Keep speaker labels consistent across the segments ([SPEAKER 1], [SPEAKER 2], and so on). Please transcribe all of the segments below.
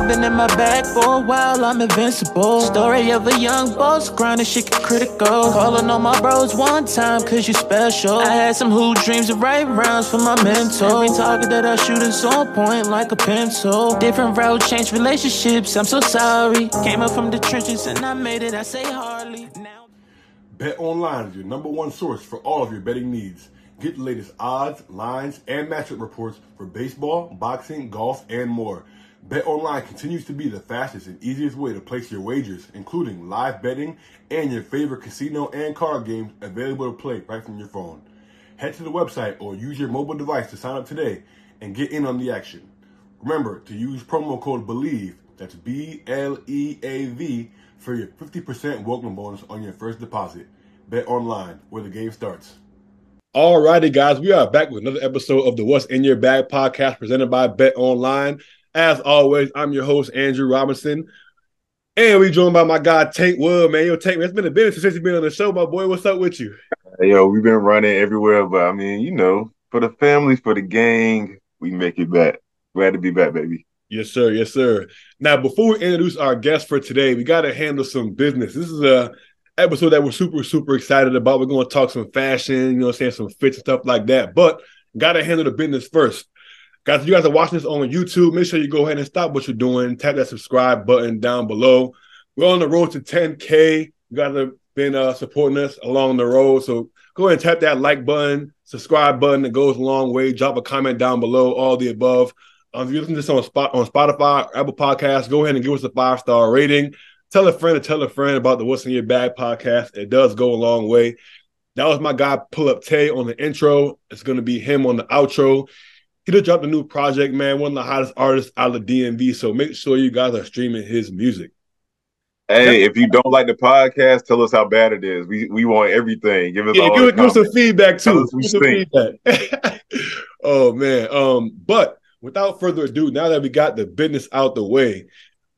[SPEAKER 1] I've been in my bag for a while, I'm invincible. Story of a young boss, grinding shit get critical. Calling on my bros one time, cause you special. I had some hoop dreams of right rounds for my mentor. Every target that I shoot is on point like a pencil. Different route, change relationships, I'm so sorry. Came up from the trenches and I made it, I say hardly. Now.
[SPEAKER 2] Bet Online is your number one source for all of your betting needs. Get the latest odds, lines, and matchup reports for baseball, boxing, golf, and more. Bet Online continues to be the fastest and easiest way to place your wagers, including live betting and your favorite casino and card games available to play right from your phone. Head to the website or use your mobile device to sign up today and get in on the action. Remember to use promo code BLEAV, that's B L E A V, for your 50% welcome bonus on your first deposit. Bet Online, where the game starts. Alrighty, guys, we are back with another episode of the What's in Your Bag podcast presented by Bet Online. As always, I'm your host, Andrew Robinson. And we joined by my guy Tank Wood, man. Yo, Tank, man, it's been a minute since you've been on the show, my boy. What's up with you?
[SPEAKER 3] Yo, we've been running everywhere, but I mean, you know, for the family, for the gang, we make it back. Glad to be back, baby.
[SPEAKER 2] Yes, sir. Yes, sir. Now, before we introduce our guest for today, we got to handle some business. This is a episode that we're super, super excited about. We're going to talk some fashion, you know, saying some fits and stuff like that. But got to handle the business first. Guys, if you guys are watching this on YouTube, make sure you go ahead and stop what you're doing. Tap that subscribe button down below. We're on the road to 10K. You guys have been uh, supporting us along the road. So go ahead and tap that like button, subscribe button. It goes a long way. Drop a comment down below, all the above. Um, if you're listening to this on, spot, on Spotify, Apple Podcasts, go ahead and give us a five star rating. Tell a friend to tell a friend about the What's in Your Bag podcast. It does go a long way. That was my guy, Pull Up Tay, on the intro. It's going to be him on the outro he just dropped a new project, man. One of the hottest artists out of DMV. So make sure you guys are streaming his music.
[SPEAKER 3] Hey, if you don't like the podcast, tell us how bad it is. We we want everything. Give us
[SPEAKER 2] yeah, give, give us some feedback too.
[SPEAKER 3] Some feedback.
[SPEAKER 2] oh man. Um, but without further ado, now that we got the business out the way,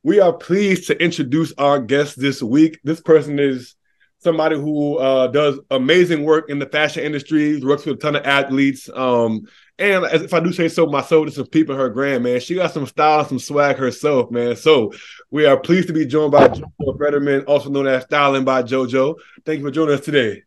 [SPEAKER 2] we are pleased to introduce our guest this week. This person is somebody who uh, does amazing work in the fashion industry, works with a ton of athletes. Um, and as if I do say so myself, there's some people her grand, man. She got some style, some swag herself, man. So we are pleased to be joined by JoJo Fetterman, also known as Styling by JoJo. Thank you for joining us today.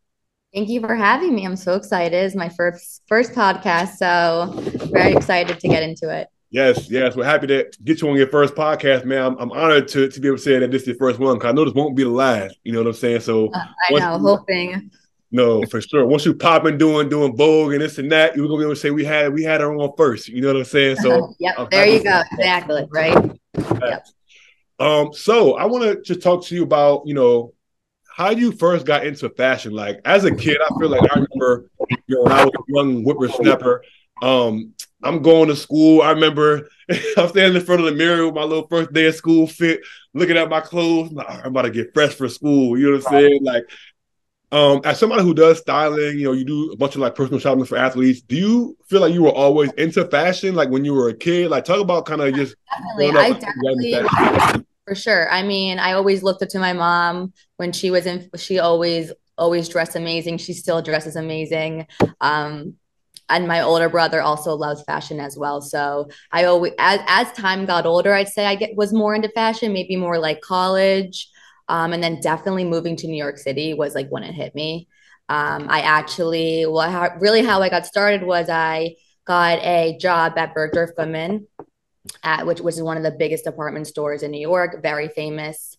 [SPEAKER 4] Thank you for having me. I'm so excited. It's my first first podcast, so very excited to get into it.
[SPEAKER 2] Yes, yes. We're happy to get you on your first podcast, man. I'm, I'm honored to, to be able to say that this is your first one because I know this won't be the last. You know what I'm saying? So
[SPEAKER 4] uh, I know, hoping.
[SPEAKER 2] No, for sure. Once you pop and doing doing Vogue and this and that, you're gonna be able to say we had we had our own first. You know what I'm saying? So
[SPEAKER 4] yep, there you go. Exactly. Right.
[SPEAKER 2] Yep. Um, so I want to just talk to you about, you know, how you first got into fashion. Like as a kid, I feel like I remember, you know, when I was a young whippersnapper, um, I'm going to school. I remember I'm standing in front of the mirror with my little first day of school fit, looking at my clothes. I'm, like, I'm about to get fresh for school. You know what I'm saying? Like um, as somebody who does styling, you know, you do a bunch of like personal shopping for athletes. Do you feel like you were always into fashion, like when you were a kid? Like, talk about kind of just
[SPEAKER 4] definitely. I definitely for sure. I mean, I always looked up to my mom when she was in. She always always dressed amazing. She still dresses amazing. Um, and my older brother also loves fashion as well. So I always, as as time got older, I'd say I get was more into fashion, maybe more like college. Um, and then definitely moving to New York City was like when it hit me. Um, I actually, well, how, really how I got started was I got a job at Bergdorf Goodman, at, which, is one of the biggest department stores in New York, very famous.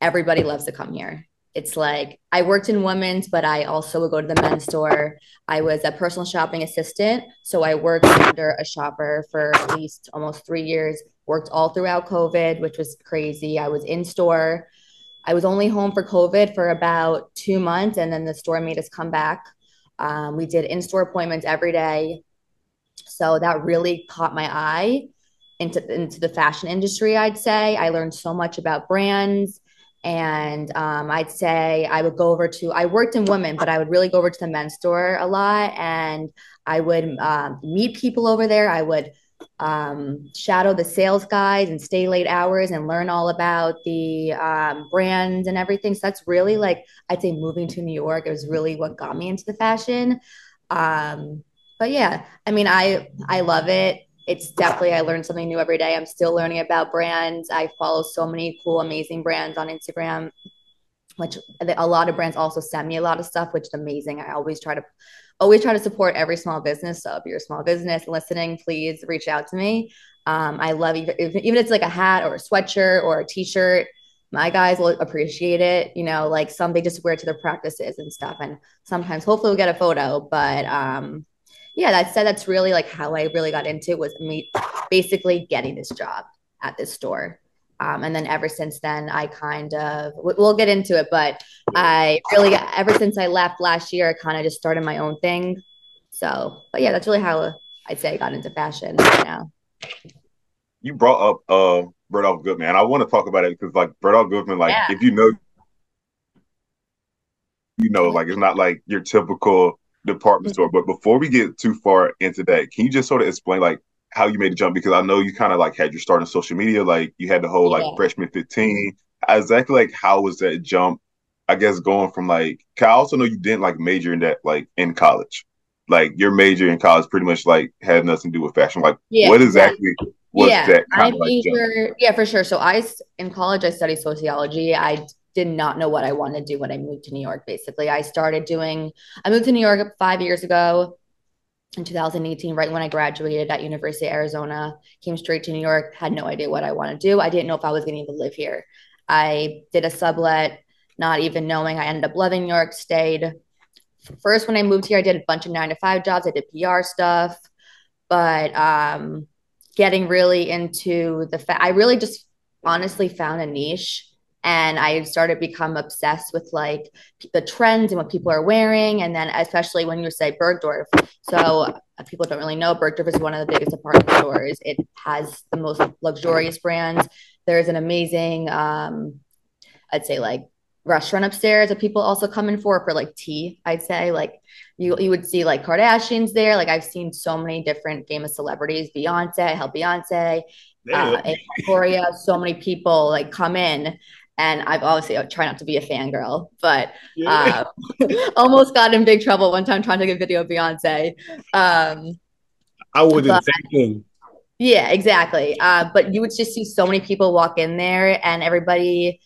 [SPEAKER 4] Everybody loves to come here. It's like I worked in women's, but I also would go to the men's store. I was a personal shopping assistant. So I worked under a shopper for at least almost three years, worked all throughout COVID, which was crazy. I was in store I was only home for COVID for about two months, and then the store made us come back. Um, we did in store appointments every day. So that really caught my eye into, into the fashion industry, I'd say. I learned so much about brands. And um, I'd say I would go over to, I worked in women, but I would really go over to the men's store a lot. And I would um, meet people over there. I would um, shadow the sales guys and stay late hours and learn all about the um, brands and everything. So that's really like I'd say moving to New York. It was really what got me into the fashion. Um, but yeah, I mean, I I love it. It's definitely I learn something new every day. I'm still learning about brands. I follow so many cool, amazing brands on Instagram, which a lot of brands also send me a lot of stuff, which is amazing. I always try to always try to support every small business. So if you're a small business listening, please reach out to me. Um, I love even, even if it's like a hat or a sweatshirt or a t-shirt. My guys will appreciate it. You know, like some they just wear to their practices and stuff. And sometimes hopefully we'll get a photo. But um, yeah, that said, that's really like how I really got into it was me basically getting this job at this store. Um, and then ever since then, I kind of, we'll get into it, but I really, ever since I left last year, I kind of just started my own thing. So, but yeah, that's really how I'd say I got into fashion right now.
[SPEAKER 3] You brought up uh, Bergdorf Goodman. I want to talk about it because, like, Bergdorf Goodman, like, yeah. if you know, you know, like, it's not like your typical department store. But before we get too far into that, can you just sort of explain, like, how you made the jump because I know you kind of like had your start in social media, like you had the whole yeah. like freshman 15. Exactly like how was that jump? I guess going from like I also know you didn't like major in that like in college. Like your major in college pretty much like had nothing to do with fashion. Like yeah, what exactly yeah. was
[SPEAKER 4] yeah,
[SPEAKER 3] that
[SPEAKER 4] kind I of like Yeah, for sure. So I in college I studied sociology. I did not know what I wanted to do when I moved to New York. Basically, I started doing. I moved to New York five years ago in 2018, right when I graduated at University of Arizona, came straight to New York, had no idea what I want to do. I didn't know if I was going to even live here. I did a sublet, not even knowing. I ended up loving New York, stayed. First, when I moved here, I did a bunch of nine to five jobs. I did PR stuff, but um, getting really into the fact, I really just honestly found a niche and I started become obsessed with like the trends and what people are wearing, and then especially when you say Bergdorf. So uh, people don't really know Bergdorf is one of the biggest department stores. It has the most luxurious brands. There's an amazing, um, I'd say like restaurant upstairs that people also come in for for like tea. I'd say like you you would see like Kardashians there. Like I've seen so many different famous celebrities, Beyonce, I help Beyonce, uh, Victoria. So many people like come in and I've obviously I try not to be a fangirl, but yeah. uh, almost got in big trouble one time trying to get a video of Beyonce. Um,
[SPEAKER 2] I would the same thing.
[SPEAKER 4] Yeah, exactly. Uh, but you would just see so many people walk in there, and everybody.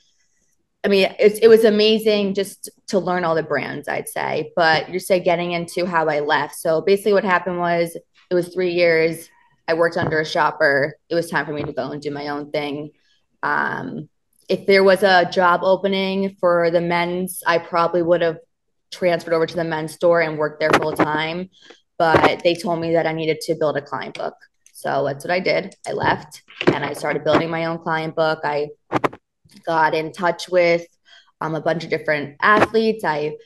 [SPEAKER 4] I mean, it, it was amazing just to learn all the brands, I'd say. But you say getting into how I left. So basically, what happened was it was three years. I worked under a shopper. It was time for me to go and do my own thing. Um, if there was a job opening for the men's, I probably would have transferred over to the men's store and worked there full time. But they told me that I needed to build a client book. So that's what I did. I left and I started building my own client book. I got in touch with um, a bunch of different athletes. I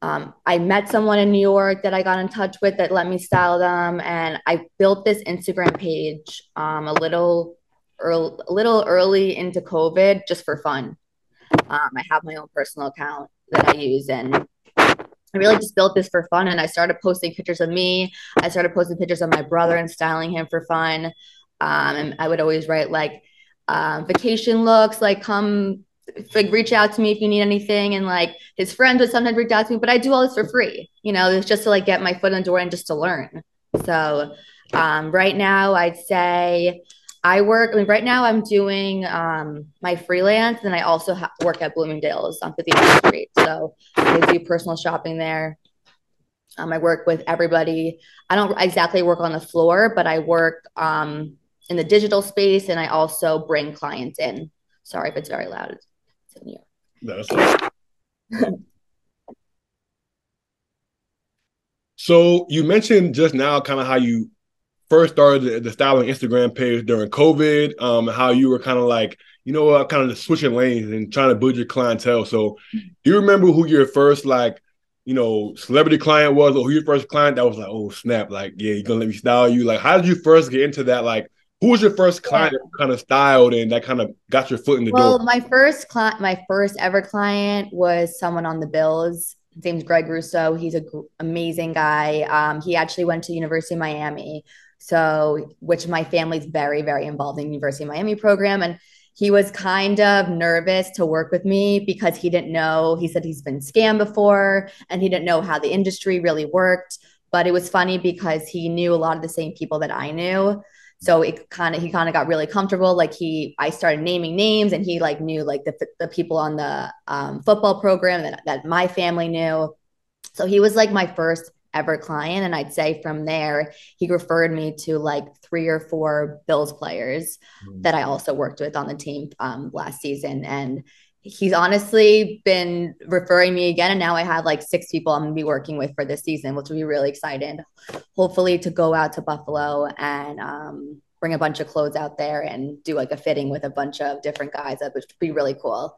[SPEAKER 4] um, I met someone in New York that I got in touch with that let me style them, and I built this Instagram page um, a little early, a little early into COVID just for fun. Um, I have my own personal account that I use and I really just built this for fun and I started posting pictures of me. I started posting pictures of my brother and styling him for fun. Um, and I would always write like um, vacation looks, like come like reach out to me if you need anything. And like his friends would sometimes reach out to me, but I do all this for free. You know, it's just to like get my foot in the door and just to learn. So um, right now I'd say I work. I mean, right now I'm doing um, my freelance, and I also ha- work at Bloomingdale's on 50th Street. So I do personal shopping there. Um, I work with everybody. I don't exactly work on the floor, but I work um, in the digital space, and I also bring clients in. Sorry if it's very loud. It's in here.
[SPEAKER 2] No, so you mentioned just now kind of how you first started the styling Instagram page during COVID, um, how you were kind of like, you know what, kind of switching lanes and trying to build your clientele. So, do you remember who your first like, you know, celebrity client was, or who your first client that was like, oh snap, like, yeah, you're gonna let me style you? Like, how did you first get into that? Like, who was your first client yeah. that kind of styled and that kind of got your foot in the
[SPEAKER 4] well,
[SPEAKER 2] door?
[SPEAKER 4] Well, my first client, my first ever client was someone on the Bills. His name's Greg Rousseau. He's an gr- amazing guy. Um, he actually went to University of Miami So, which my family's very, very involved in University of Miami program. And he was kind of nervous to work with me because he didn't know, he said he's been scammed before and he didn't know how the industry really worked. But it was funny because he knew a lot of the same people that I knew. So it kind of he kind of got really comfortable. Like he, I started naming names, and he like knew like the the people on the um, football program that that my family knew. So he was like my first ever client, and I'd say from there he referred me to like three or four Bills players mm-hmm. that I also worked with on the team um, last season, and he's honestly been referring me again. And now i have like six people i'm going to be working with for this season which will be really excited hopefully to go out to buffalo and um, bring a bunch of clothes out there and do like a fitting with a bunch of different guys. That which would be really cool.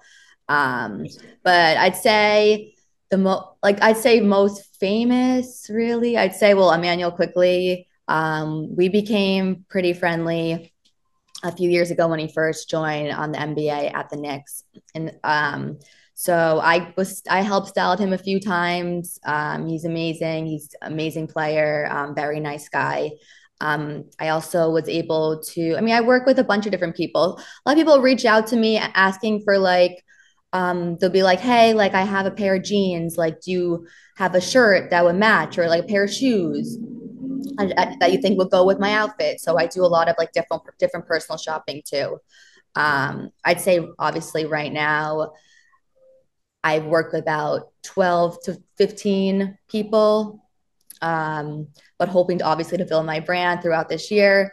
[SPEAKER 4] Um, but i'd say the most like i'd say most famous really i'd say well Immanuel Quickley um, we became pretty friendly a few years ago when he first joined on the NBA at the Knicks. And um, so I was I helped styled him a few times. Um, he's amazing. He's amazing player. Um, very nice guy. Um, I also was able to. I mean, I work with a bunch of different people. A lot of people reach out to me asking for like. Um, they'll be like, "Hey, like I have a pair of jeans. Like, do you have a shirt that would match, or like a pair of shoes?" that you think would go with my outfit. So I do a lot of like different different personal shopping too. Um, I'd say obviously right now I've worked with about 12 to 15 people, um, but hoping to obviously to build my brand throughout this year.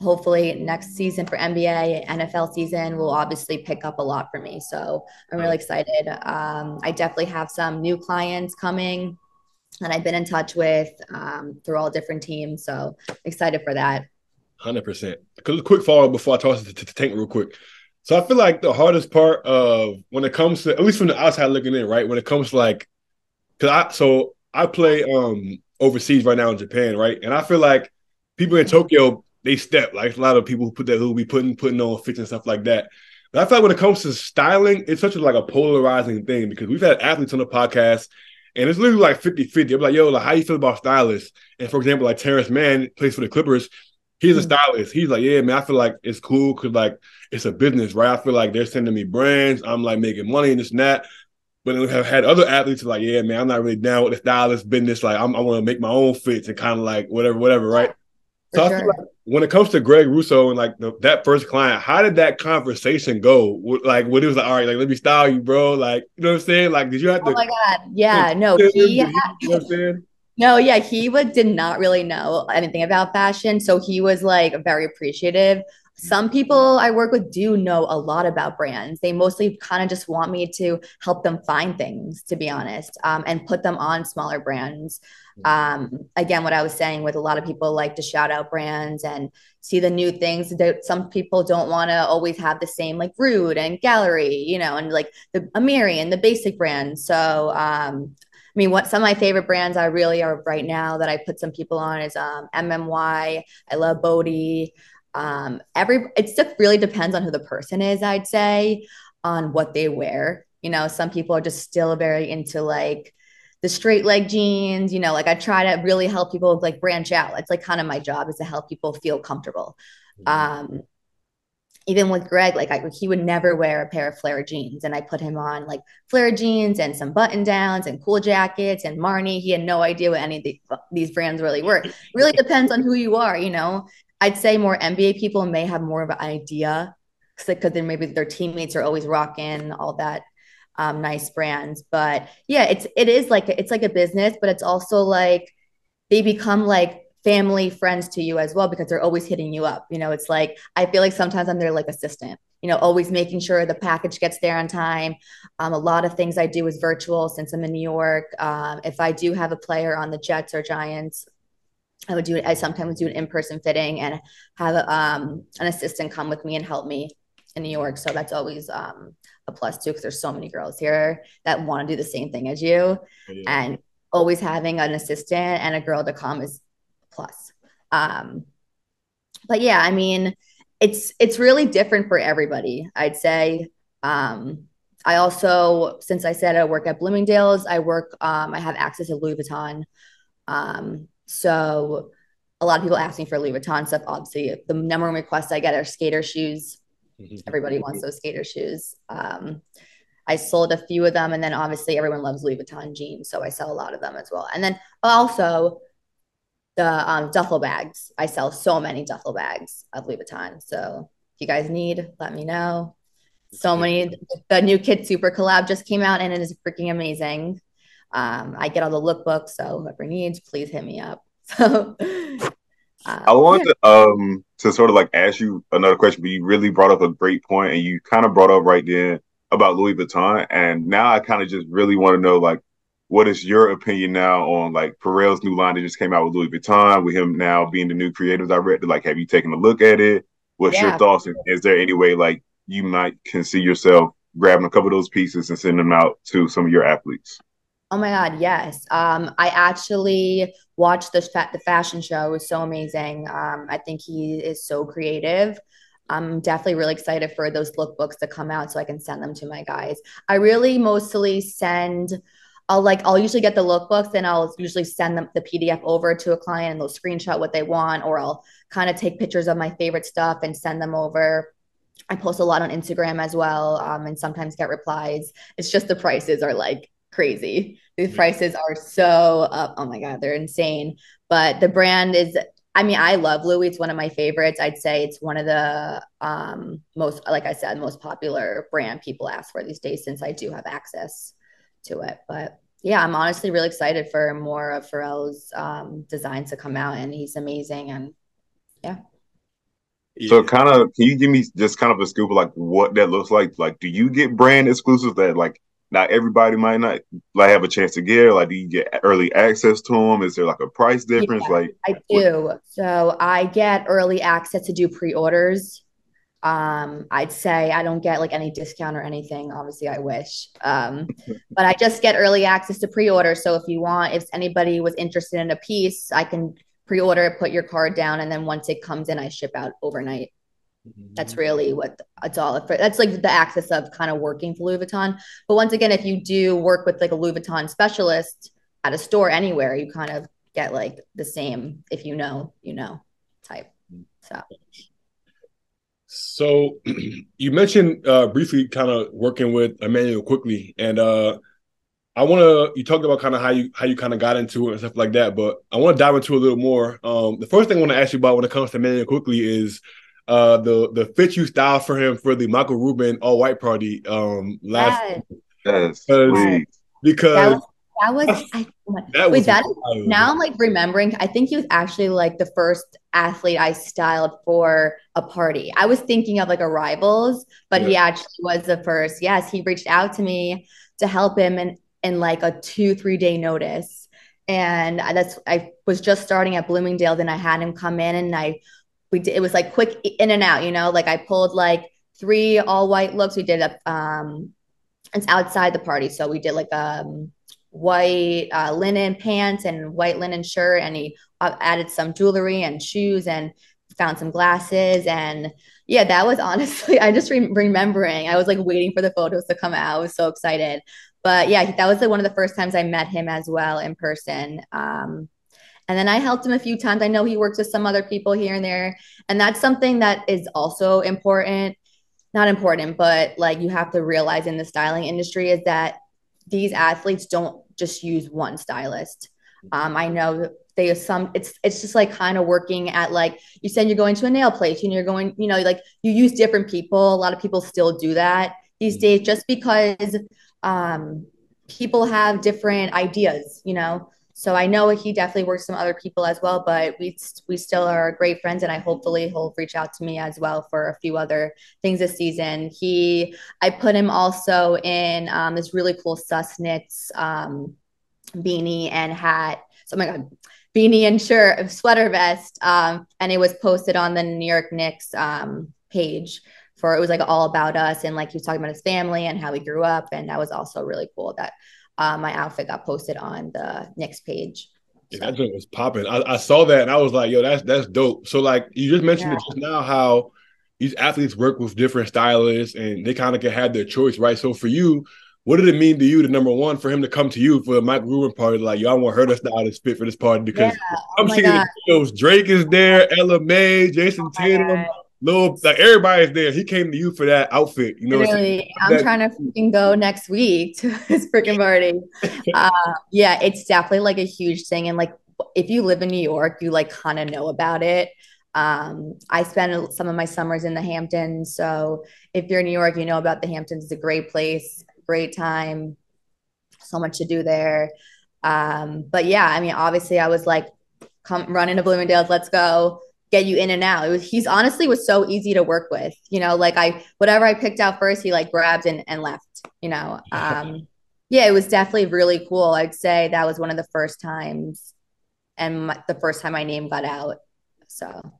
[SPEAKER 4] Hopefully next season for NBA, NFL season will obviously pick up a lot for me. So I'm really excited. Um, I definitely have some new clients coming that I've been in touch with um, through all different teams. So excited for that.
[SPEAKER 2] Hundred percent. A quick follow before I toss it to, to Tank real quick. So I feel like the hardest part of when it comes to at least from the outside looking in, right? When it comes to like, cause I so I play um overseas right now in Japan, right? And I feel like people in Tokyo they step like a lot of people who put that who be putting putting on fits and stuff like that. But I feel like when it comes to styling, it's such a like a polarizing thing because we've had athletes on the podcast and it's literally like 50 50. I'm like, yo, like, how you feel about stylists? And for example, like Terrence Mann plays for the Clippers. He's a mm-hmm. stylist. He's like, yeah, man, I feel like it's cool because like it's a business, right? I feel like they're sending me brands. I'm like making money and this and that. But then we have had other athletes like, yeah, man, I'm not really down with the stylist business. Like, I'm, i want to make my own fits and kind of like whatever, whatever, right? So sure. Like when it comes to Greg Rousseau and like the, that first client, how did that conversation go? Like when it was like, all right, like let me style you, bro. Like you know what I'm saying? Like did you have to?
[SPEAKER 4] Oh my god, yeah, no, he. Had, you know what I'm saying? No, yeah, he would did not really know anything about fashion, so he was like very appreciative. Some people I work with do know a lot about brands. They mostly kind of just want me to help them find things, to be honest, um, and put them on smaller brands. Um, again, what I was saying with a lot of people like to shout out brands and see the new things that some people don't want to always have the same like Rhude and Gallery, you know, and like the Amiri and the basic brands. So, um, I mean, what some of my favorite brands I really are right now that I put some people on is um, MMY. I love Bode. Um, every it just really depends on who the person is. I'd say on what they wear. You know, some people are just still very into like the straight leg jeans, you know, like I try to really help people like branch out. It's like kind of my job is to help people feel comfortable. Mm-hmm. Um, even with Greg, like I, he would never wear a pair of flare jeans, and I put him on like flare jeans and some button downs and cool jackets. And Marni, he had no idea what any of the, these brands really were. It really depends on who you are, you know. I'd say more NBA people may have more of an idea because then maybe their teammates are always rocking all that um, nice brands. But yeah, it's it is like it's like a business, but it's also like they become like family friends to you as well because they're always hitting you up. You know, it's like I feel like sometimes I'm their like assistant. You know, always making sure the package gets there on time. Um, a lot of things I do is virtual since I'm in New York. Um, if I do have a player on the Jets or Giants, I would do it. I sometimes do an in-person fitting and have um, an assistant come with me and help me in New York. So that's always um, a plus too, because there's so many girls here that want to do the same thing as you. Yeah. And always having an assistant and a girl to come is plus. Um, but yeah, I mean, it's it's really different for everybody. I'd say. Um, I also, since I said I work at Bloomingdale's, I work. Um, I have access to Louis Vuitton. Um, so a lot of people asking for Louis Vuitton stuff. Obviously, the number one request I get are skater shoes. Mm-hmm. Everybody wants those skater shoes. Um, I sold a few of them, and then obviously everyone loves Louis Vuitton jeans, so I sell a lot of them as well. And then also the um, duffel bags. I sell so many duffel bags of Louis Vuitton. So if you guys need, let me know. So many. The new KidSuper collab just came out, and it is freaking amazing. Um, I get all the lookbooks, so whoever needs, please hit me up. So
[SPEAKER 3] uh, I wanted yeah. to um to sort of like ask you another question, but you really brought up a great point, and you kind of brought up right then about Louis Vuitton, and now I kind of just really want to know like what is your opinion now on like Pharrell's new line that just came out with Louis Vuitton, with him now being the new creative director? Like, have you taken a look at it? What's yeah. your thoughts? Is there any way like you might can see yourself grabbing a couple of those pieces and sending them out to some of your athletes?
[SPEAKER 4] Oh my God, yes. Um, I actually watched the, fa- the fashion show. It was so amazing. Um, I think he is so creative. I'm definitely really excited for those lookbooks to come out so I can send them to my guys. I really mostly send I'll like I'll usually get the lookbooks and I'll usually send them the PDF over to a client and they'll screenshot what they want or I'll kind of take pictures of my favorite stuff and send them over. I post a lot on Instagram as well um, and sometimes get replies. It's just the prices are like crazy. The prices are so up. Oh my god, they're insane. But the brand is I mean, I love Louis. It's one of my favorites. I'd say it's one of the um, most, like I said, most popular brand people ask for these days since I do have access to it. But yeah, I'm honestly really excited for more of Pharrell's um, designs to come out, and he's amazing. And yeah.
[SPEAKER 3] So, kind of, can you give me just kind of a scoop of like what that looks like? Like, do you get brand exclusives that like not everybody might not like have a chance to get? It. Like, do you get early access to them? Is there like a price difference? Yeah, like,
[SPEAKER 4] I do. What? So, I get early access to do pre-orders um i'd say i don't get like any discount or anything obviously i wish um but i just get early access to pre-order so if you want if anybody was interested in a piece i can pre-order it put your card down and then once it comes in i ship out overnight that's mm-hmm. really what it's all for that's like the axis of kind of working for louis vuitton but once again if you do work with like a louis vuitton specialist at a store anywhere you kind of get like the same if you know you know type so
[SPEAKER 2] so you mentioned uh, briefly kind of working with Immanuel Quickley, and uh, I want to. You talked about kind of how you how you kind of got into it and stuff like that, but I want to dive into a little more. Um, the first thing I want to ask you about when it comes to Immanuel Quickley is uh, the the fit you style for him for the Michael Rubin all white party um, last.
[SPEAKER 3] Yes. Because,
[SPEAKER 2] because
[SPEAKER 4] that was I, that wait was that is, now I'm like remembering. I think he was actually like the first athlete I styled for a party. I was thinking of like a rivals, but yeah. he actually was the first. Yes, he reached out to me to help him in in like a two three day notice, and that's I was just starting at Bloomingdale. Then I had him come in, and I we did, it was like quick in and out. You know, like I pulled like three all white looks. We did a um, it's outside the party, so we did like um white uh, linen pants and white linen shirt and he uh, added some jewelry and shoes and found some glasses. And yeah that was honestly i just re- remembering. I was like waiting for the photos to come out. I was so excited. But yeah that was like one of the first times i met him as well in person. Um, and then i helped him a few times i know he works with some other people here and there and that's something that is also important not important but like you have to realize in the styling industry is that these athletes don't just use one stylist. Um, I know they some it's it's just like kind of working at like you said you're going to a nail place and you're going you know like you use different people. A lot of people still do that these days just because um, people have different ideas. You know, so I know he definitely works with some other people as well, but we we still are great friends, and I hopefully he'll reach out to me as well for a few other things this season. He I put him also in um, this really cool Sussnitz um, beanie and hat. So oh my god, beanie and shirt, sweater vest, um, and it was posted on the New York Knicks um, page for it was like all about us and like he was talking about his family and how he grew up, and that was also really cool that uh, my outfit got posted on the next page.
[SPEAKER 2] Yeah, that joint was popping. I, I, saw that and I was like, yo, that's that's dope. So like you just mentioned yeah. it just now how these athletes work with different stylists and they kind of can have their choice, right? So for you, what did it mean to you, the number one, for him to come to you for the Mike Rubin party? Like, y'all want her to style this fit for this party because yeah. oh I'm seeing God. the videos. Drake is there, Ella Mai, Jayson oh Tatum, Lil, like everybody's there. He came to you for that outfit. You know,
[SPEAKER 4] really, I'm that, trying to freaking go next week to his freaking party. uh, yeah, it's definitely like a huge thing, and like if you live in New York, you like kind of know about it. Um, I spend some of my summers in the Hamptons. So if you're in New York, you know about the Hamptons. It's a great place great time. So much to do there. Um, but yeah, I mean, obviously, I was like, come run into Bloomingdale's, let's go get you in and out. It was, he's honestly was so easy to work with, you know, like I, whatever I picked out first, he like grabbed and, and left, you know. Um, yeah, it was definitely really cool. I'd say that was one of the first times and my, the first time my name got out. So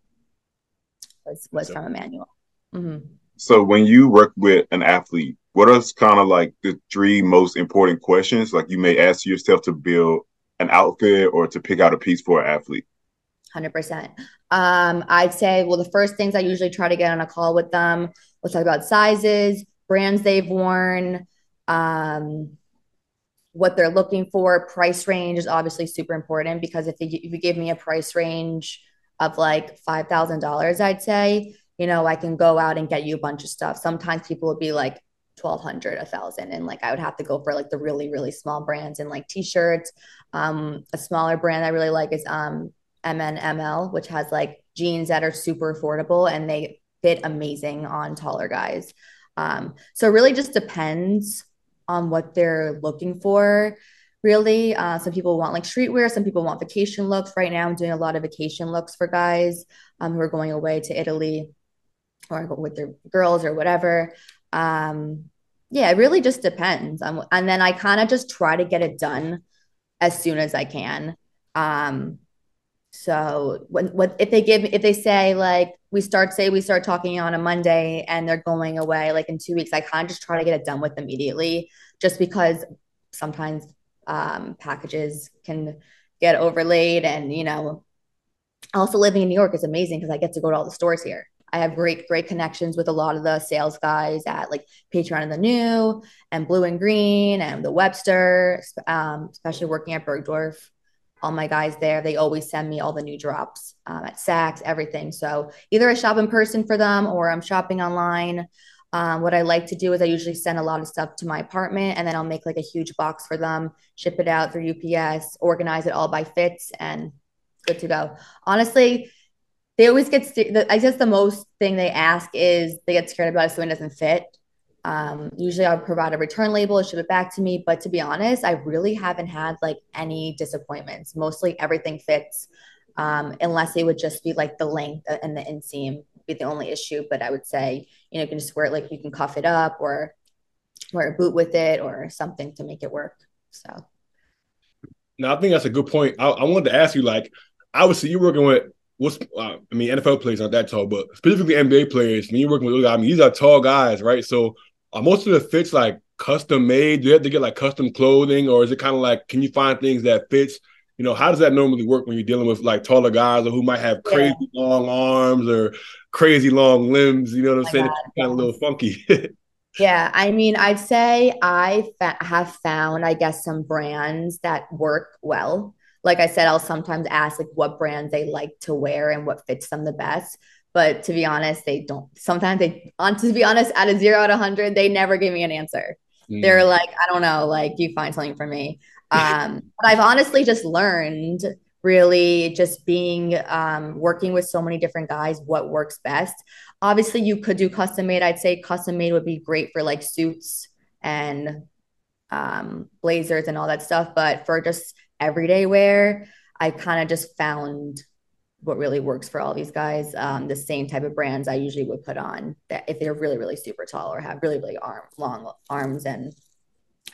[SPEAKER 4] was, was from Immanuel. Mm-hmm.
[SPEAKER 3] So when you work with an athlete, what are kind of like the three most important questions like you may ask yourself to build an outfit or to pick out a piece for an athlete
[SPEAKER 4] 100% um, i'd say well the first things i usually try to get on a call with them we'll talk about sizes brands they've worn um, what they're looking for. Price range is obviously super important because if you, if you give me a price range of like $5000 i'd say you know i can go out and get you a bunch of stuff. Sometimes people will be like 1200 a thousand and like i would have to go for like the really really small brands and like t-shirts. Um a smaller brand i really like is um mnml which has like jeans that are super affordable and they fit amazing on taller guys. Um so it really just depends on what they're looking for really. Uh, some people want like streetwear. Some people want vacation looks. Right now i'm doing a lot of vacation looks for guys um, who are going away to italy or with their girls or whatever. Um yeah it really just depends on and then i kind of just try to get it done as soon as i can. Um so when what if they give if they say like we start say we start talking on a monday and they're going away like in two weeks i kind of just try to get it done with immediately just because sometimes um, packages can get overlaid and you know also living in new york is amazing because i get to go to all the stores here I have great, great connections with a lot of the sales guys at like Patreon and the New and Blue and Green and the Webster, um, especially working at Bergdorf. All my guys there, they always send me all the new drops um, at Saks, everything. So either I shop in person for them or I'm shopping online. Um, what I like to do is I usually send a lot of stuff to my apartment and then I'll make like a huge box for them, ship it out through UPS, organize it all by fits, and good to go. Honestly, they always get i guess the most thing they ask is they get scared about if something doesn't fit um, usually i'll provide a return label ship it back to me but to be honest i really haven't had like any disappointments. Mostly everything fits um, unless it would just be like the length and the inseam be the only issue but i would say you know you can just wear it like you can cuff it up or wear a boot with it or something to make it work so.
[SPEAKER 2] Now i think that's a good point. I, I wanted to ask you like obviously you're working with what's uh, I mean, NFL players aren't that tall, but specifically NBA players, when you're working with I mean, these are tall guys, right? So are most of the fits like custom made? Do you have to get like custom clothing, or is it kind of like can you find things that fits? You know, how does that normally work when you're dealing with like taller guys or who might have crazy yeah. long arms or crazy long limbs? You know what I'm oh saying? It's kind of a little funky.
[SPEAKER 4] yeah, I mean, I'd say I fa- have found, I guess, some brands that work well like I said, I'll sometimes ask like what brands they like to wear and what fits them the best. But to be honest, they don't. Sometimes they, on to be honest, at a zero out of hundred, they never give me an answer. Mm. They're like, I don't know, like you find something for me. Um, but I've honestly just learned really just being um, working with so many different guys what works best obviously you could do custom made i'd say custom made would be great for like suits and um, blazers and all that stuff but for just everyday wear, I kind of just found what really works for all these guys. Um, the same type of brands I usually would put on that if they're really, really super tall or have really, really arm, long arms and,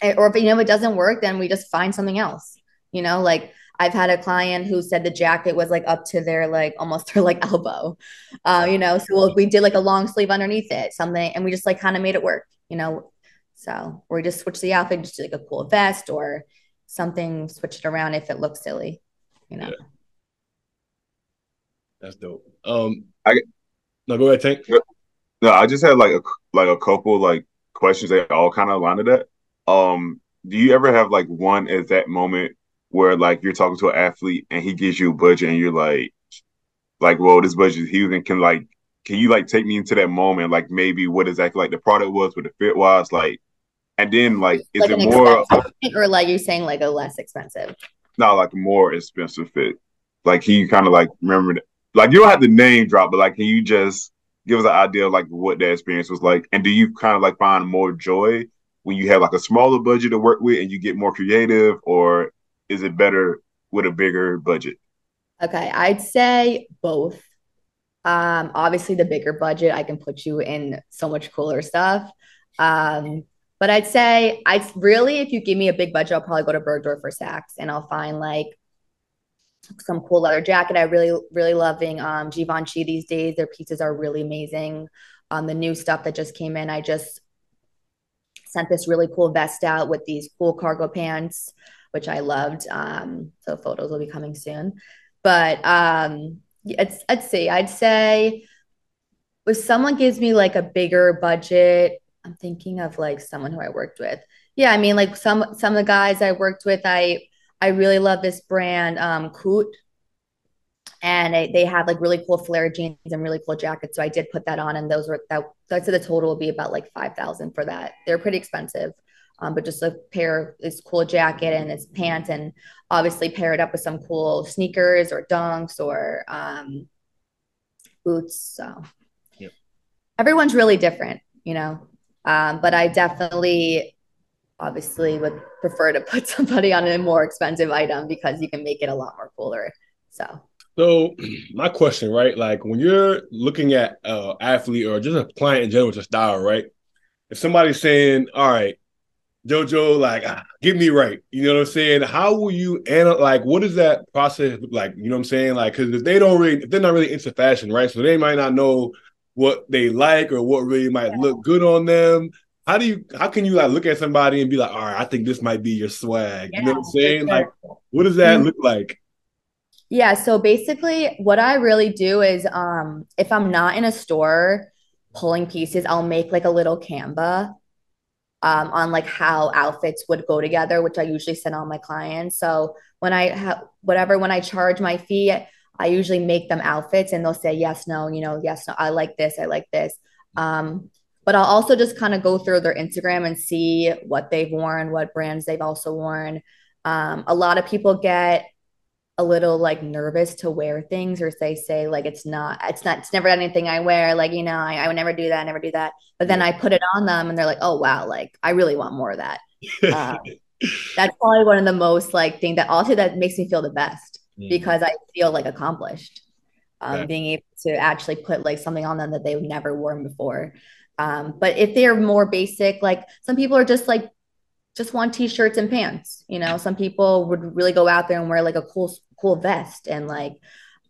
[SPEAKER 4] eh, or if, you know, it doesn't work, then we just find something else, you know, like I've had a client who said the jacket was like up to their, like almost their like elbow, uh, you know, so we did like a long sleeve underneath it, something, and we just like kind of made it work, you know? So we just switch the outfit, just like a cool vest or, something switch it around if it looks silly, you know. Yeah.
[SPEAKER 2] That's dope. Um, I no go ahead, Tank.
[SPEAKER 3] No, I just had like a like a couple like questions that all kind of aligned to that. Um, do you ever have like one at that moment where like you're talking to an athlete and he gives you a budget and you're like, like, well, this budget is huge and can like, can you like take me into that moment, like maybe what exactly like the product was, what the fit was, like, and then like, is like it more
[SPEAKER 4] or like you're saying like a less expensive?
[SPEAKER 3] No, like more expensive fit. Like, can you kind of like remember, like you don't have the name drop, but like, can you just give us an idea of like what that experience was like, and do you kind of like find more joy when you have like a smaller budget to work with and you get more creative, or is it better with a bigger budget?
[SPEAKER 4] Okay, I'd say both. Um, obviously, the bigger budget, I can put you in so much cooler stuff. Um, but I'd say I'd really, if you give me a big budget, I'll probably go to Bergdorf for Saks and I'll find like some cool leather jacket. I really, really loving um, Givenchy these days. Their pieces are really amazing. Um, the new stuff that just came in, I just sent this really cool vest out with these cool cargo pants, which I loved. Um, so photos will be coming soon. But um, it's, let's see, I'd say if someone gives me like a bigger budget, I'm thinking of like someone who I worked with. Yeah, I mean, like some some of the guys I worked with, I I really love this brand, um, Coot, and they, they have like really cool flare jeans and really cool jackets. So I did put that on, and those were that. I'd say the total will be about like five thousand for that. They're pretty expensive, um, but just a pair this cool jacket and this pants, and obviously pair it up with some cool sneakers or dunks or um, boots. So yep. everyone's really different, you know. Um, but I definitely obviously would prefer to put somebody on a more expensive item because you can make it a lot more cooler. So
[SPEAKER 2] so my question, right? Like when you're looking at an athlete or just a client in general a style, right? If somebody's saying, "All right, JoJo, like ah, get me right," you know what I'm saying? How will you and like what does that process look like? You know what I'm saying? Like because if they don't really, if they're not really into fashion, right? So they might not know what they like or what really might yeah. look good on them. How do you how can you like look at somebody and be like, all right, I think this might be your swag? Yeah, you know what I'm saying? Like, what does that mm-hmm. look like?
[SPEAKER 4] Yeah, so basically what I really do is um if I'm not in a store pulling pieces, I'll make like a little Canva um, on like how outfits would go together, which I usually send all my clients. So when I have whatever, when I charge my fee, I usually make them outfits and they'll say yes, no, you know, yes, no, I like this, I like this. Um, but I'll also just kind of go through their Instagram and see what they've worn, what brands they've also worn. Um, a lot of people get a little like nervous to wear things or they say like it's not it's not it's never anything i wear like you know I, I would never do that I never do that but then i put it on them and they're like oh wow like i really want more of that uh, that's probably one of the most like thing that also that makes me feel the best mm. because I feel like accomplished. Um. Being able to actually put like something on them that they've never worn before. Um, but if they're more basic, like some people are just like just want t-shirts and pants. You know, some people would really go out there and wear like a cool cool vest and like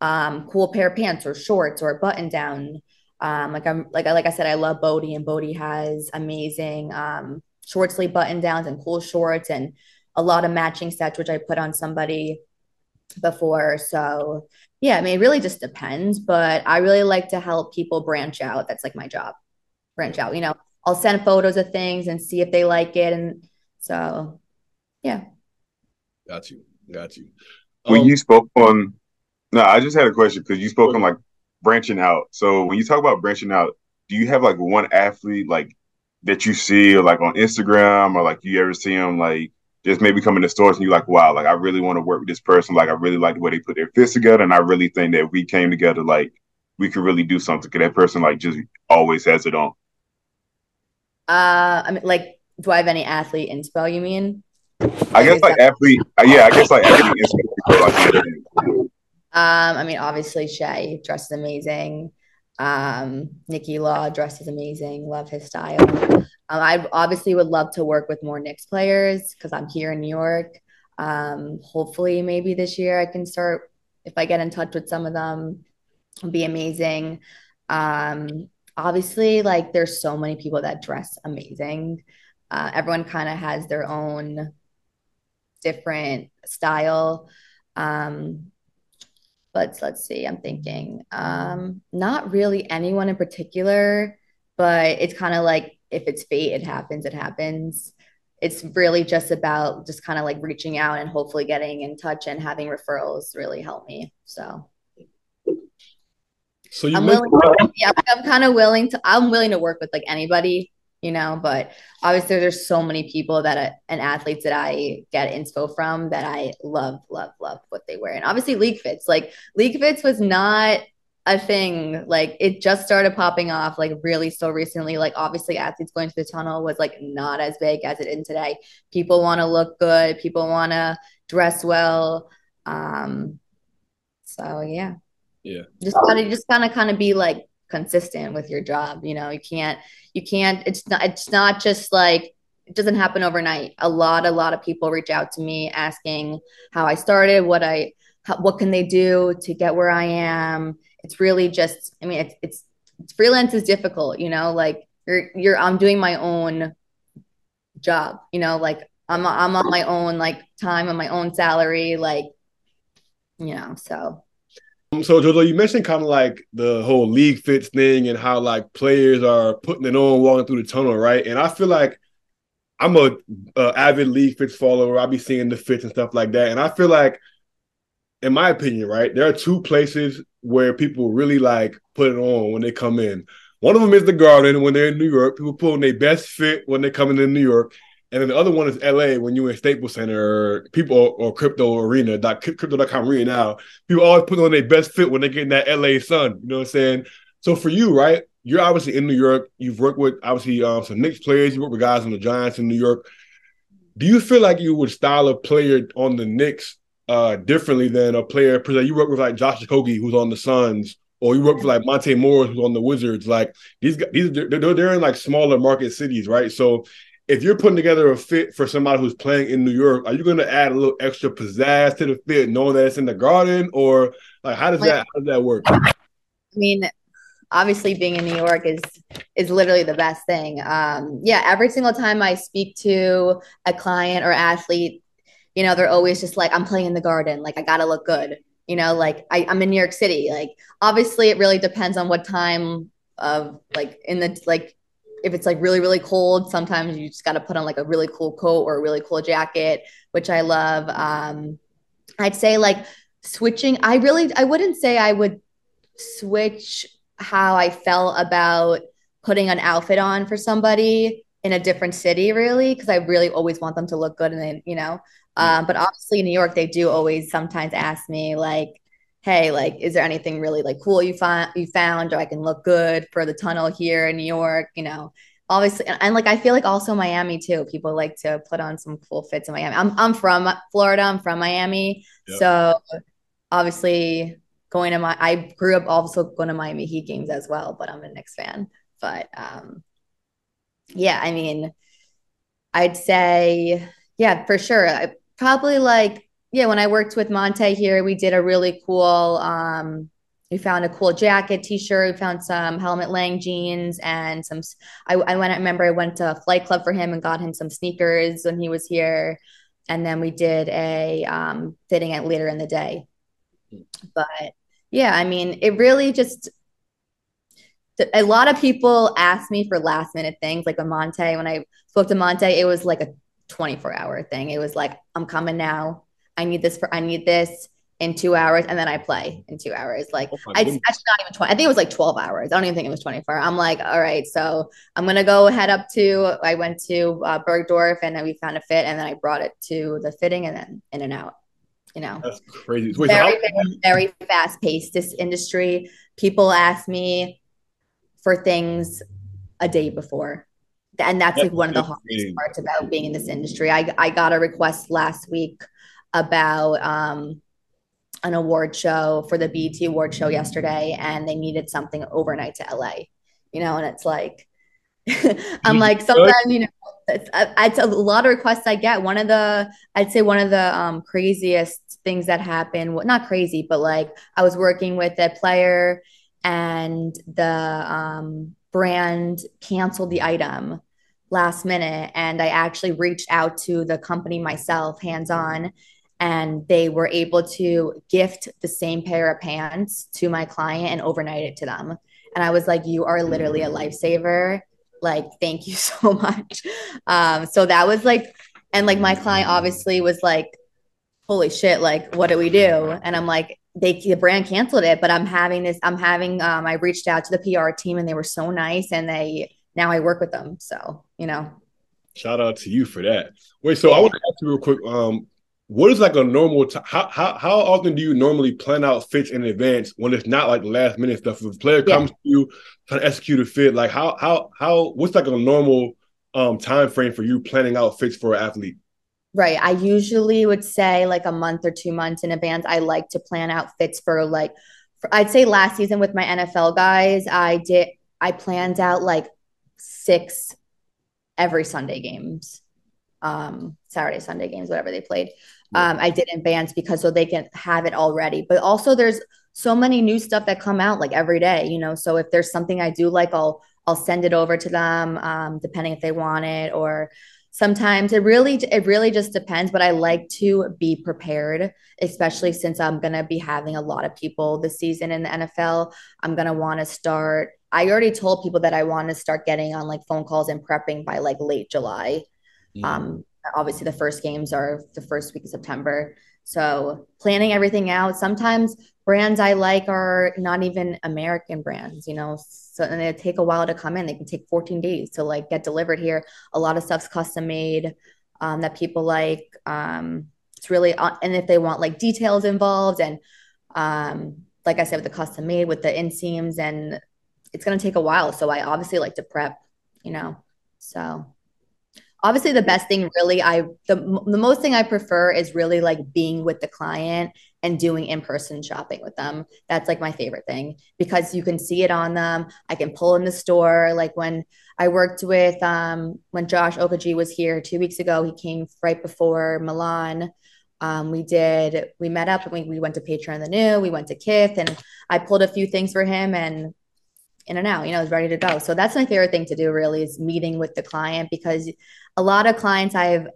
[SPEAKER 4] um, cool pair of pants or shorts or a button down. Um, like I'm like I like I said, I love Bode and Bode has amazing um, short sleeve button downs and cool shorts and a lot of matching sets, which I put on somebody before. So yeah, I mean, it really just depends, but I really like to help people branch out. That's like my job, branch out. You know, I'll send photos of things and see if they like it. And so, yeah.
[SPEAKER 2] Got you. Got you.
[SPEAKER 3] When um, you spoke on, no, I just had a question because you spoke on like branching out. So when you talk about branching out, do you have like one athlete like that you see or like on Instagram or like you ever see them like just maybe come in the stores and you're like, wow, like I really want to work with this person. Like I really like the way they put their fists together. And I really think that we came together, like we could really do something. Cause that person like just always has it on.
[SPEAKER 4] Uh, I mean, like, do I have any athlete inspo? You mean?
[SPEAKER 3] I guess like athlete. Uh, yeah, I guess like athlete inspo.
[SPEAKER 4] Um, I mean, obviously Shai dresses amazing. Um, Nikki Law dresses amazing. Love his style. Um, I obviously would love to work with more Knicks players because I'm here in New York. Um, hopefully, maybe this year I can start if I get in touch with some of them. It'll be amazing. Um, obviously, like there's so many people that dress amazing. Uh, everyone kind of has their own different style. Um, but let's see, I'm thinking um, not really anyone in particular, but it's kind of like if it's fate, it happens, it happens. it's really just about just kind of like reaching out and hopefully getting in touch and having referrals really help me. So
[SPEAKER 2] so you
[SPEAKER 4] I'm willing, yeah, I'm kind of willing to I'm willing to work with like anybody, you know, but obviously there's so many people that uh, and athletes that I get inspo from that I love, love, love what they wear. And obviously League Fits, like League Fits was not a thing like it just started popping off like really so recently. Like obviously athletes going to the tunnel was like not as big as it is today. People want to look good people want to dress well um so yeah
[SPEAKER 2] yeah.
[SPEAKER 4] Just gotta just kind of kind of be like consistent with your job you know? You can't you can't it's not it's not just like it doesn't happen overnight. A lot a lot of people reach out to me asking how i started what i how, what can they do to get where i am? It's really just i mean it's, it's it's freelance is difficult you know? Like you're you're i'm doing my own job you know? Like i'm i'm on my own like time on my own salary like you know so
[SPEAKER 2] so Jojo, you mentioned kind of like the whole league fits thing and how like players are putting it on walking through the tunnel, right? And I feel like I'm a, a avid league fits follower. I'll be seeing the fits and stuff like that. And I feel like, in my opinion, right, there are two places where people really like put it on when they come in. One of them is the Garden when they're in New York. People put on their best fit when they're coming in New York. And then the other one is LA when you're in Staples Center people or, crypto arena, dot, crypto.com arena now. People always put on their best fit when they get in that LA sun. You know what I'm saying? So for you, right? You're obviously in New York. You've worked with obviously um, some Knicks players. You work with guys on the Giants in New York. Do you feel like you would style a player on the Knicks uh, differently than a player? You work with like Josh Okogie, who's on the Suns, or you work with like Monte Morris, who's on the Wizards. Like these, these they're, they're in like smaller market cities, right? So if you're putting together a fit for somebody who's playing in New York, are you going to add a little extra pizzazz to the fit, knowing that it's in the Garden, or like how does that how does that work?
[SPEAKER 4] I mean, obviously, being in New York is is literally the best thing. Um, yeah, every single time I speak to a client or athlete, you know, they're always just like, I'm playing in the garden. Like, I got to look good. You know, like I, I'm in New York City. Like, obviously, it really depends on what time of like in the like if it's like really really cold sometimes you just got to put on like a really cool coat or a really cool jacket which i love. Um i'd say like switching i really i wouldn't say i would switch how i felt about putting an outfit on for somebody in a different city really because i really always want them to look good and then you know. Um, but obviously in New York, they do always sometimes ask me like, "Hey, like, is there anything really like cool you find you found, or I can look good for the tunnel here in New York?" You know, obviously, and, and like I feel like also Miami too. People like to put on some cool fits in Miami. I'm I'm from Florida. I'm from Miami, yep. so obviously going to my I grew up also going to Miami Heat games as well, but I'm a Knicks fan. But um, yeah, I mean, I'd say yeah, for sure. I, probably like yeah when i worked with monte here we did a really cool um we found a cool jacket t-shirt we found some Helmut Lang jeans and some I, I went i remember i went to flight club for him and got him some sneakers when he was here and then we did a um, fitting at later in the day but yeah i mean it really just a lot of people ask me for last minute things like a monte when i spoke to monte it was like a 24 hour thing. It was like, I'm coming now. I need this for, I need this in two hours. And then I play in two hours. Like, oh I, actually not even 20. I think it was like 12 hours. I don't even think it was 24. I'm like, all right. So I'm going to go head up to, I went to uh, Bergdorf and then we found a fit and then I brought it to the fitting and then in and out. You know,
[SPEAKER 2] that's crazy.
[SPEAKER 4] Wait, very, very, very fast paced. This industry, people ask me for things a day before and that's like one of the hardest parts about being in this industry. I I got a request last week about um an award show for the BET award show yesterday, and they needed something overnight to LA. You know, and it's like I'm like sometimes you know it's, it's a lot of requests I get. One of the I'd say one of the um, craziest things that happened, well, not crazy, but like I was working with a player and the um, brand canceled the item last minute and I actually reached out to the company myself hands on and they were able to gift the same pair of pants to my client and overnight it to them. And I was like, you are literally a lifesaver. Like, thank you so much. Um, so that was like, and like my client obviously was like, holy shit, like, what do we do? And I'm like, they the brand canceled it, but I'm having this, I'm having um I reached out to the PR team and they were so nice and they now I work with them. So, you know.
[SPEAKER 2] Shout out to you for that. Wait, so yeah. I want to ask you real quick. Um, what is like a normal how, how how often do you normally plan out fits in advance when it's not like last minute stuff? If a player yeah. comes to you trying to execute a fit like how how how what's like a normal um time frame for you planning out fits for an athlete?
[SPEAKER 4] Right. I usually would say like a month or two months in advance. I like to plan out fits for like for, i'd say last season with my nfl guys i did i planned out like six every sunday games um, Saturday, Sunday games, whatever they played. Um, I did in bands because so they can have it already. But also there's so many new stuff that come out like every day, you know. So if there's something I do like, I'll I'll send it over to them, um, depending if they want it or sometimes it really it really just depends but i like to be prepared especially since i'm going to be having a lot of people this season in the nfl i'm going to want to start i already told people that i want to start getting on like phone calls and prepping by like late july Um, obviously, the first games are the first week of September. So planning everything out. Sometimes brands I like are not even American brands, you know. So and they take a while to come in. They can take 14 days to like get delivered here. A lot of stuff's custom made um, that people like. Um, it's really uh, and if they want like details involved and um, like I said with the custom made with the inseams and it's going to take a while. So I obviously like to prep, you know. So obviously the best thing really i the, the most thing i prefer is really like being with the client and doing in-person shopping with them. That's like my favorite thing because you can see it on them. I can pull in the store. Like when i worked with um when josh okogie was here two weeks ago he came right before milan. Um, we did we met up and we, we went to patreon the new we went to kith and i pulled a few things for him and in and out you know is ready to go so that's my favorite thing to do really is meeting with the client because a lot of clients I've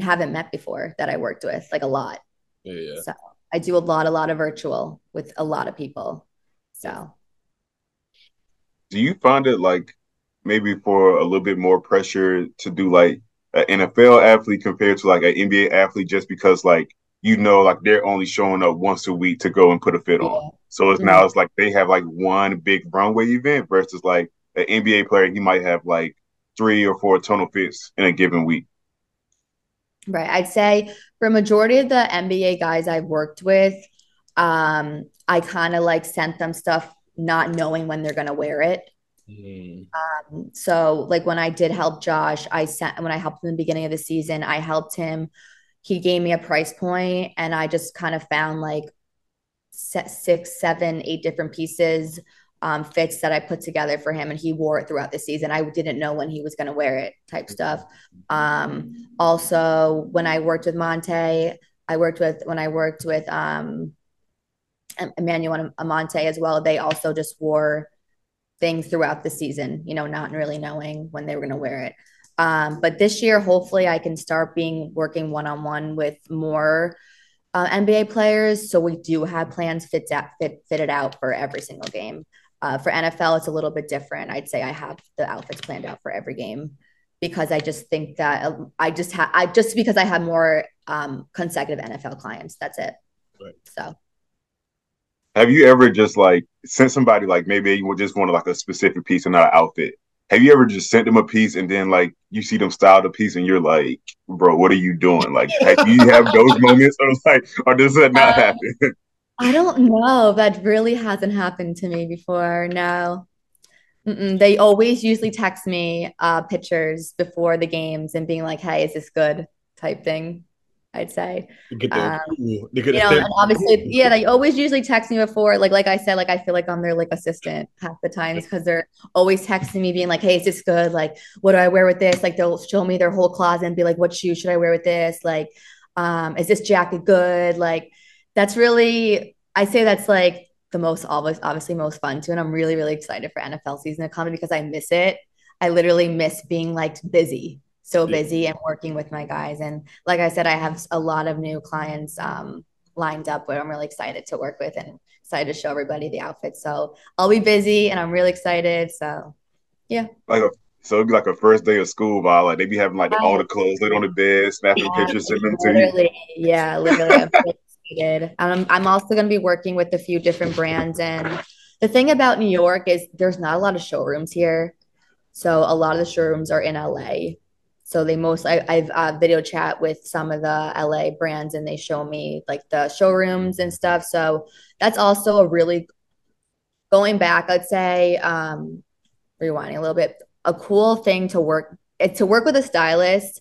[SPEAKER 4] haven't met before that I worked with, like a lot.
[SPEAKER 2] Yeah, yeah.
[SPEAKER 4] So I do a lot, a lot of virtual with a lot of people. So
[SPEAKER 3] do you find it like maybe for a little bit more pressure to do like an NFL athlete compared to like an NBA athlete just because like you know like they're only showing up once a week to go and put a fit yeah. on. So it's mm-hmm. now it's like they have like one big runway event versus like an NBA player he might have like three or four tunnel fits in a given week.
[SPEAKER 4] Right. I'd say for majority of the NBA guys I've worked with, um, I kind of like sent them stuff not knowing when they're going to wear it. Mm. Um, so like when I did help Josh, I sent when I helped him in the beginning of the season, I helped him. He gave me a price point, and I just kind of found like six, seven, eight different pieces um, fits that I put together for him, and he wore it throughout the season. I didn't know when he was going to wear it, type stuff. Um, also, when I worked with Monte, I worked with when I worked with um, Immanuel Amante as well. They also just wore things throughout the season, you know, not really knowing when they were going to wear it. Um, but this year, hopefully, I can start being working one on one with more uh, NBA players. So we do have plans fit, fit fitted out for every single game. Uh, for NFL, it's a little bit different. I'd say I have the outfits planned out for every game because I just think that uh, I just have I just because I have more um, consecutive NFL clients. That's it. Right. So,
[SPEAKER 3] have you ever just like sent somebody like maybe you would just want like a specific piece and not an outfit? Have you ever just sent them a piece and then like you see them style the piece and you're like, bro, what are you doing? Like, have you have those moments or like, or does that not uh, happen?
[SPEAKER 4] I don't know. That really hasn't happened to me before. No. Mm-mm. They always usually text me uh, pictures before the games and being like, "Hey, is this good?" type thing. I'd say. Um, you know, and obviously, yeah, they always usually text me before. Like, like I said, like I feel like I'm their like assistant half the times because they're always texting me, being like, "Hey, is this good? Like, what do I wear with this?" Like, they'll show me their whole closet and be like, "What shoes should I wear with this?" Like, um, is this jacket good? Like, that's really I say that's like the most always obviously most fun too. And I'm really, really excited for NFL season to come because I miss it. I literally miss being like busy, so busy and working with my guys. And like I said, I have a lot of new clients um, lined up where I'm really excited to work with and excited to show everybody the outfits. So I'll be busy and I'm really excited. So yeah.
[SPEAKER 3] Like So it'd be like a first day of school vibe. Like they be having like all the clothes laid on the bed, snapping yeah, pictures, sending them to you.
[SPEAKER 4] Yeah, literally. I'm, excited. I'm also going to be working with a few different brands. And the thing about New York is there's not a lot of showrooms here. So a lot of the showrooms are in LA. So they most I, I've uh, video chat with some of the LA brands and they show me like the showrooms and stuff. So that's also a really going back. I'd say um, rewinding a little bit. A cool thing to work to work with a stylist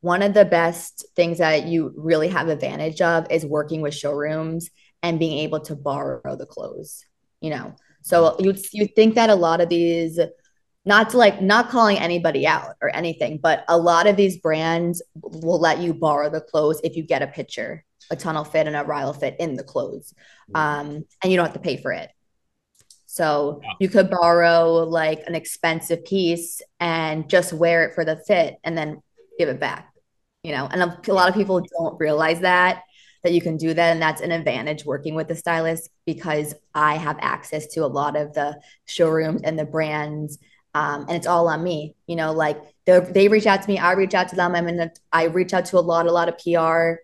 [SPEAKER 4] one of the best things that you really have advantage of is working with showrooms and being able to borrow the clothes you know so you you think that a lot of these not to like not calling anybody out or anything but a lot of these brands will let you borrow the clothes if you get a picture a tunnel fit and a Ryal fit in the clothes um, and you don't have to pay for it. So you could borrow like an expensive piece and just wear it for the fit and then give it back you know? And a, a lot of people don't realize that that you can do that and that's an advantage working with the stylist because i have access to a lot of the showrooms and the brands um, and it's all on me you know like they reach out to me i reach out to them I mean, I reach out to a lot a lot of pr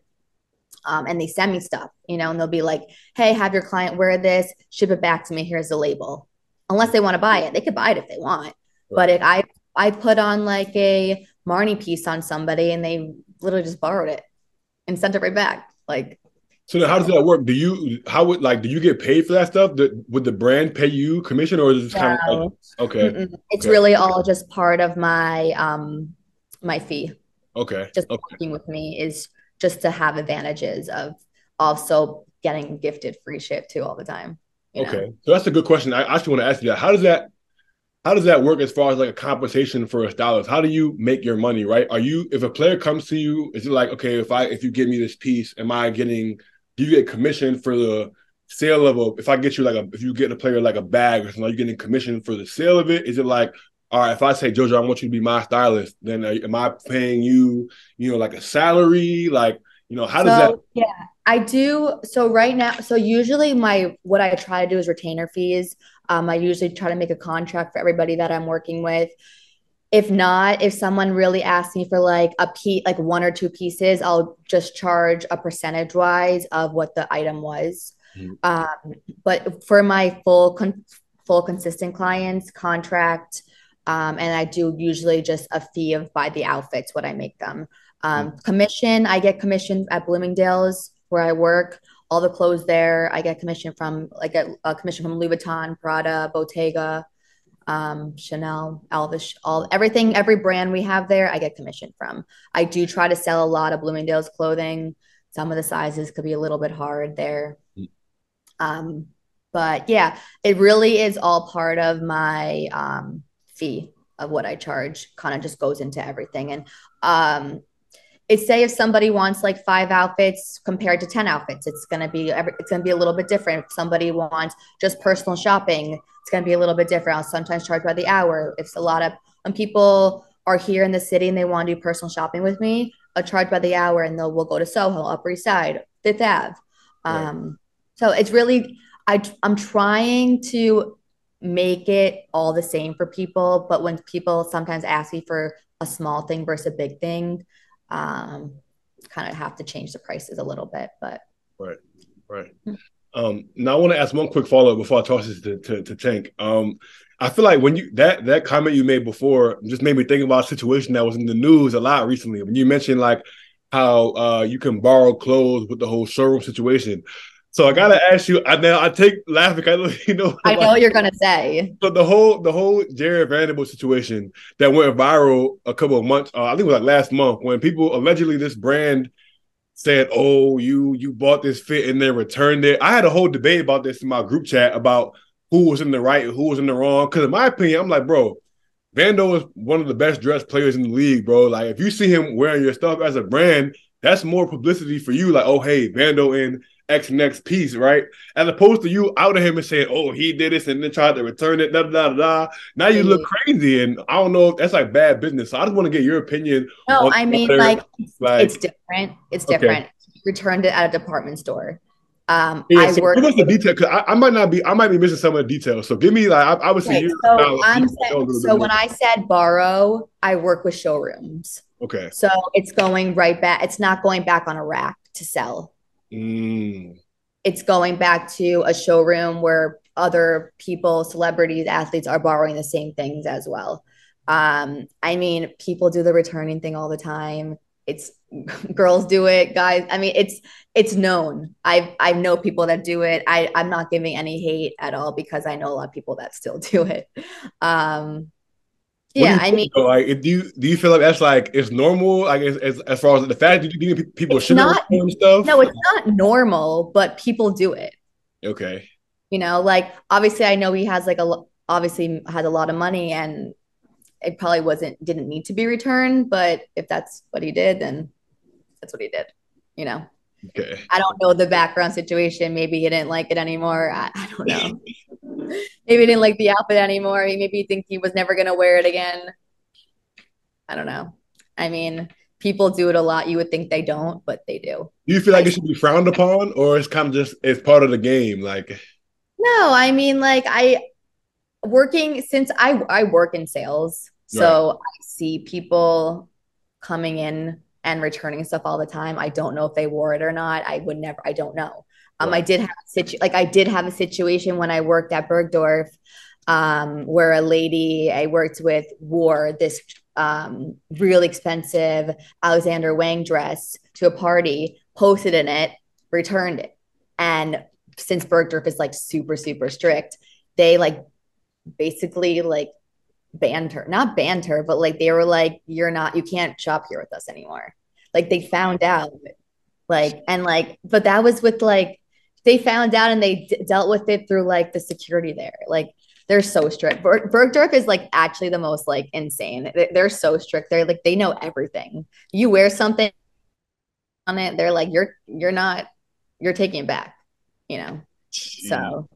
[SPEAKER 4] um, and they send me stuff you know and they'll be like hey have your client wear this ship it back to me here's the label unless they want to buy it they could buy it if they want right. but if i i put on like a Marni piece on somebody and they literally just borrowed it and sent it right back. Like,
[SPEAKER 2] so then how does that work? Do you how would like do you get paid for that stuff? would the brand pay you commission or is it kind of like, okay?
[SPEAKER 4] Mm-mm. It's okay. really all just part of my um my fee.
[SPEAKER 2] Okay.
[SPEAKER 4] Just
[SPEAKER 2] okay.
[SPEAKER 4] working with me is just to have advantages of also getting gifted free shit too all the time.
[SPEAKER 2] Okay. Know? So that's a good question. I actually want to ask you that. How does that how does that work as far as like a compensation for a stylist? How do you make your money, right? Are you if a player comes to you, is it like, okay, if I if you give me this piece, am I getting do you get commission for the sale of a if I get you like a if you get a player like a bag or something, are you getting commission for the sale of it? Is it like all right, if I say Jojo, I want you to be my stylist, then am I paying you, you know, like a salary? Like, you know, how does so, that?
[SPEAKER 4] Yeah, I do. So right now, so usually my what I try to do is retainer fees. Um, I usually try to make a contract for everybody that I'm working with. If not, if someone really asks me for like a piece, like one or two pieces, I'll just charge a percentage wise of what the item was. Mm-hmm. Um, but for my full, con- full consistent clients, contract, um, and I do usually just a fee of by the outfits what I make them. Um, mm-hmm. Commission, I get commission at Bloomingdale's where I work all the clothes there. I get commission from like a, a commission from Louis Vuitton, Prada, Bottega, um, Chanel, Elvis, all everything, every brand we have there, I get commission from. I do try to sell a lot of Bloomingdale's clothing. Some of the sizes could be a little bit hard there. Um, but yeah, it really is all part of my um, fee of what I charge. Kind of just goes into everything. And um, it's say if somebody wants like five outfits compared to 10 outfits it's going to be every, it's going to be a little bit different if somebody wants just personal shopping it's going to be a little bit different i'll sometimes charge by the hour if a lot of when people are here in the city and they want to do personal shopping with me i'll charge by the hour and they'll we'll go to soho upper east side fifth ave um, right. so it's really I, i'm trying to make it all the same for people but when people sometimes ask me for a small thing versus a big thing um, kind of have to change the prices a little bit. But
[SPEAKER 2] right, right. Um, now I want to ask one quick follow up before I toss this to, to, to Tank. Um, I feel like when you that that comment you made before just made me think about a situation that was in the news a lot recently. When you mentioned like how uh, you can borrow clothes with the whole showroom situation. So I gotta ask you. I now I take laughing. I know you know.
[SPEAKER 4] I know what you're gonna say.
[SPEAKER 2] So the whole the whole Jarred Vanderbilt situation that went viral a couple of months. Uh, I think it was like last month when people allegedly this brand said, "Oh, you you bought this fit and then returned it." I had a whole debate about this in my group chat about who was in the right and who was in the wrong. Because in my opinion, I'm like, bro, Vando is one of the best dressed players in the league, bro. Like if you see him wearing your stuff as a brand, that's more publicity for you. Like, oh hey, Vando in X next piece, right? As opposed to you out of him and saying, "Oh, he did this," and then tried to return it. Da da da da. Now you look crazy, and I don't know if that's like bad business. So I just want to get your opinion.
[SPEAKER 4] No, I mean, like it's, like it's, different. It's different. Okay. Returned it at a department store. Um, yeah, I
[SPEAKER 2] so
[SPEAKER 4] work.
[SPEAKER 2] Give us the detail because I, I, might not be. I might be missing some of the details. So give me like I, I would say.
[SPEAKER 4] so I'm saying, so when I said borrow, I work with showrooms.
[SPEAKER 2] Okay.
[SPEAKER 4] So it's going right back. It's not going back on a rack to sell.
[SPEAKER 2] Mm.
[SPEAKER 4] It's going back to a showroom where other people, celebrities, athletes are borrowing the same things as well. Um, I mean, people do the returning thing all the time. It's girls do it, guys. I mean, it's it's known. I I know people that do it. I I'm not giving any hate at all because I know a lot of people that still do it. Um, yeah, I mean,
[SPEAKER 2] though? like, do you do you feel like that's like it's normal? Like, as, as, as far as the fact that you think people should not do stuff?
[SPEAKER 4] No, it's not normal, but people do it.
[SPEAKER 2] Okay.
[SPEAKER 4] You know, like obviously, I know he has like a obviously has a lot of money, and it probably wasn't didn't need to be returned. But if that's what he did, then that's what he did. You know.
[SPEAKER 2] Okay.
[SPEAKER 4] I don't know the background situation. Maybe he didn't like it anymore. I, I don't know. maybe he didn't like the outfit anymore. He maybe think he was never gonna wear it again. I don't know. I mean, people do it a lot. You would think they don't, but they do.
[SPEAKER 2] Do you feel like it should be frowned upon, or it's kind of just it's part of the game? Like,
[SPEAKER 4] no, I mean, like I working since I I work in sales, so right. I see people coming in and returning stuff all the time. I don't know if they wore it or not. I would never. I don't know. Um, right. I did have a situ- like I did have a situation when I worked at Bergdorf, um, where a lady I worked with wore this um, really expensive Alexander Wang dress to a party, posted in it, returned it, and since Bergdorf is like super super strict, they like basically like banned her not banned her but like they were like you're not you can't shop here with us anymore like they found out like and like but that was with like they found out and they d- dealt with it through like the security there. Like they're so strict. Ber- bergdorf is like actually the most like insane. They're, so strict. They're like they know everything. You wear something on it they're like you're you're not you're taking it back you know? So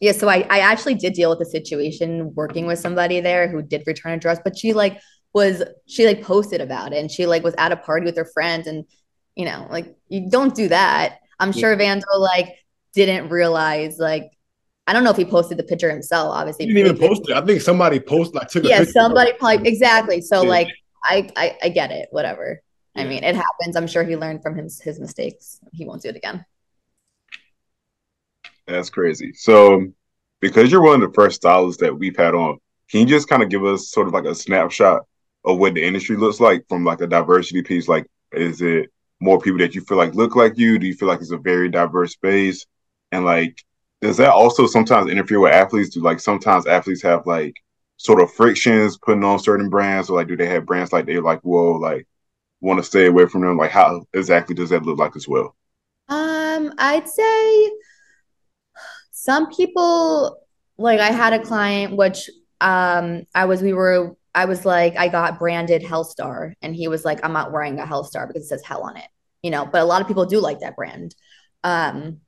[SPEAKER 4] yeah, so I, I actually did deal with a situation working with somebody there who did return a dress, but she like was she like posted about it and she like was at a party with her friends and you know, like you don't do that. I'm sure Vando like didn't realize like I don't know if he posted the picture himself. Obviously,
[SPEAKER 2] he didn't even post it. I think somebody posted like took.
[SPEAKER 4] Yeah, somebody probably exactly. So yeah. like, I, I I get it. Whatever. Yeah. I mean, it happens. I'm sure he learned from his his mistakes. He won't do it again.
[SPEAKER 3] That's crazy. So, because you're one of the first stylists that we've had on, can you just kind of give us sort of like a snapshot of what the industry looks like from like a diversity piece? Like, is it more people that you feel like look like you? Do you feel like it's a very diverse space? And like, does that also sometimes interfere with athletes? Do like sometimes athletes have like sort of frictions putting on certain brands, or like do they have brands like they're like, whoa, like want to stay away from them? Like, how exactly does that look like as well?
[SPEAKER 4] Um, I'd say some people like I had a client which um I was we were I was like I got branded Hellstar and he was like I'm not wearing a Hellstar because it says hell on it. You know, but a lot of people do like that brand. Um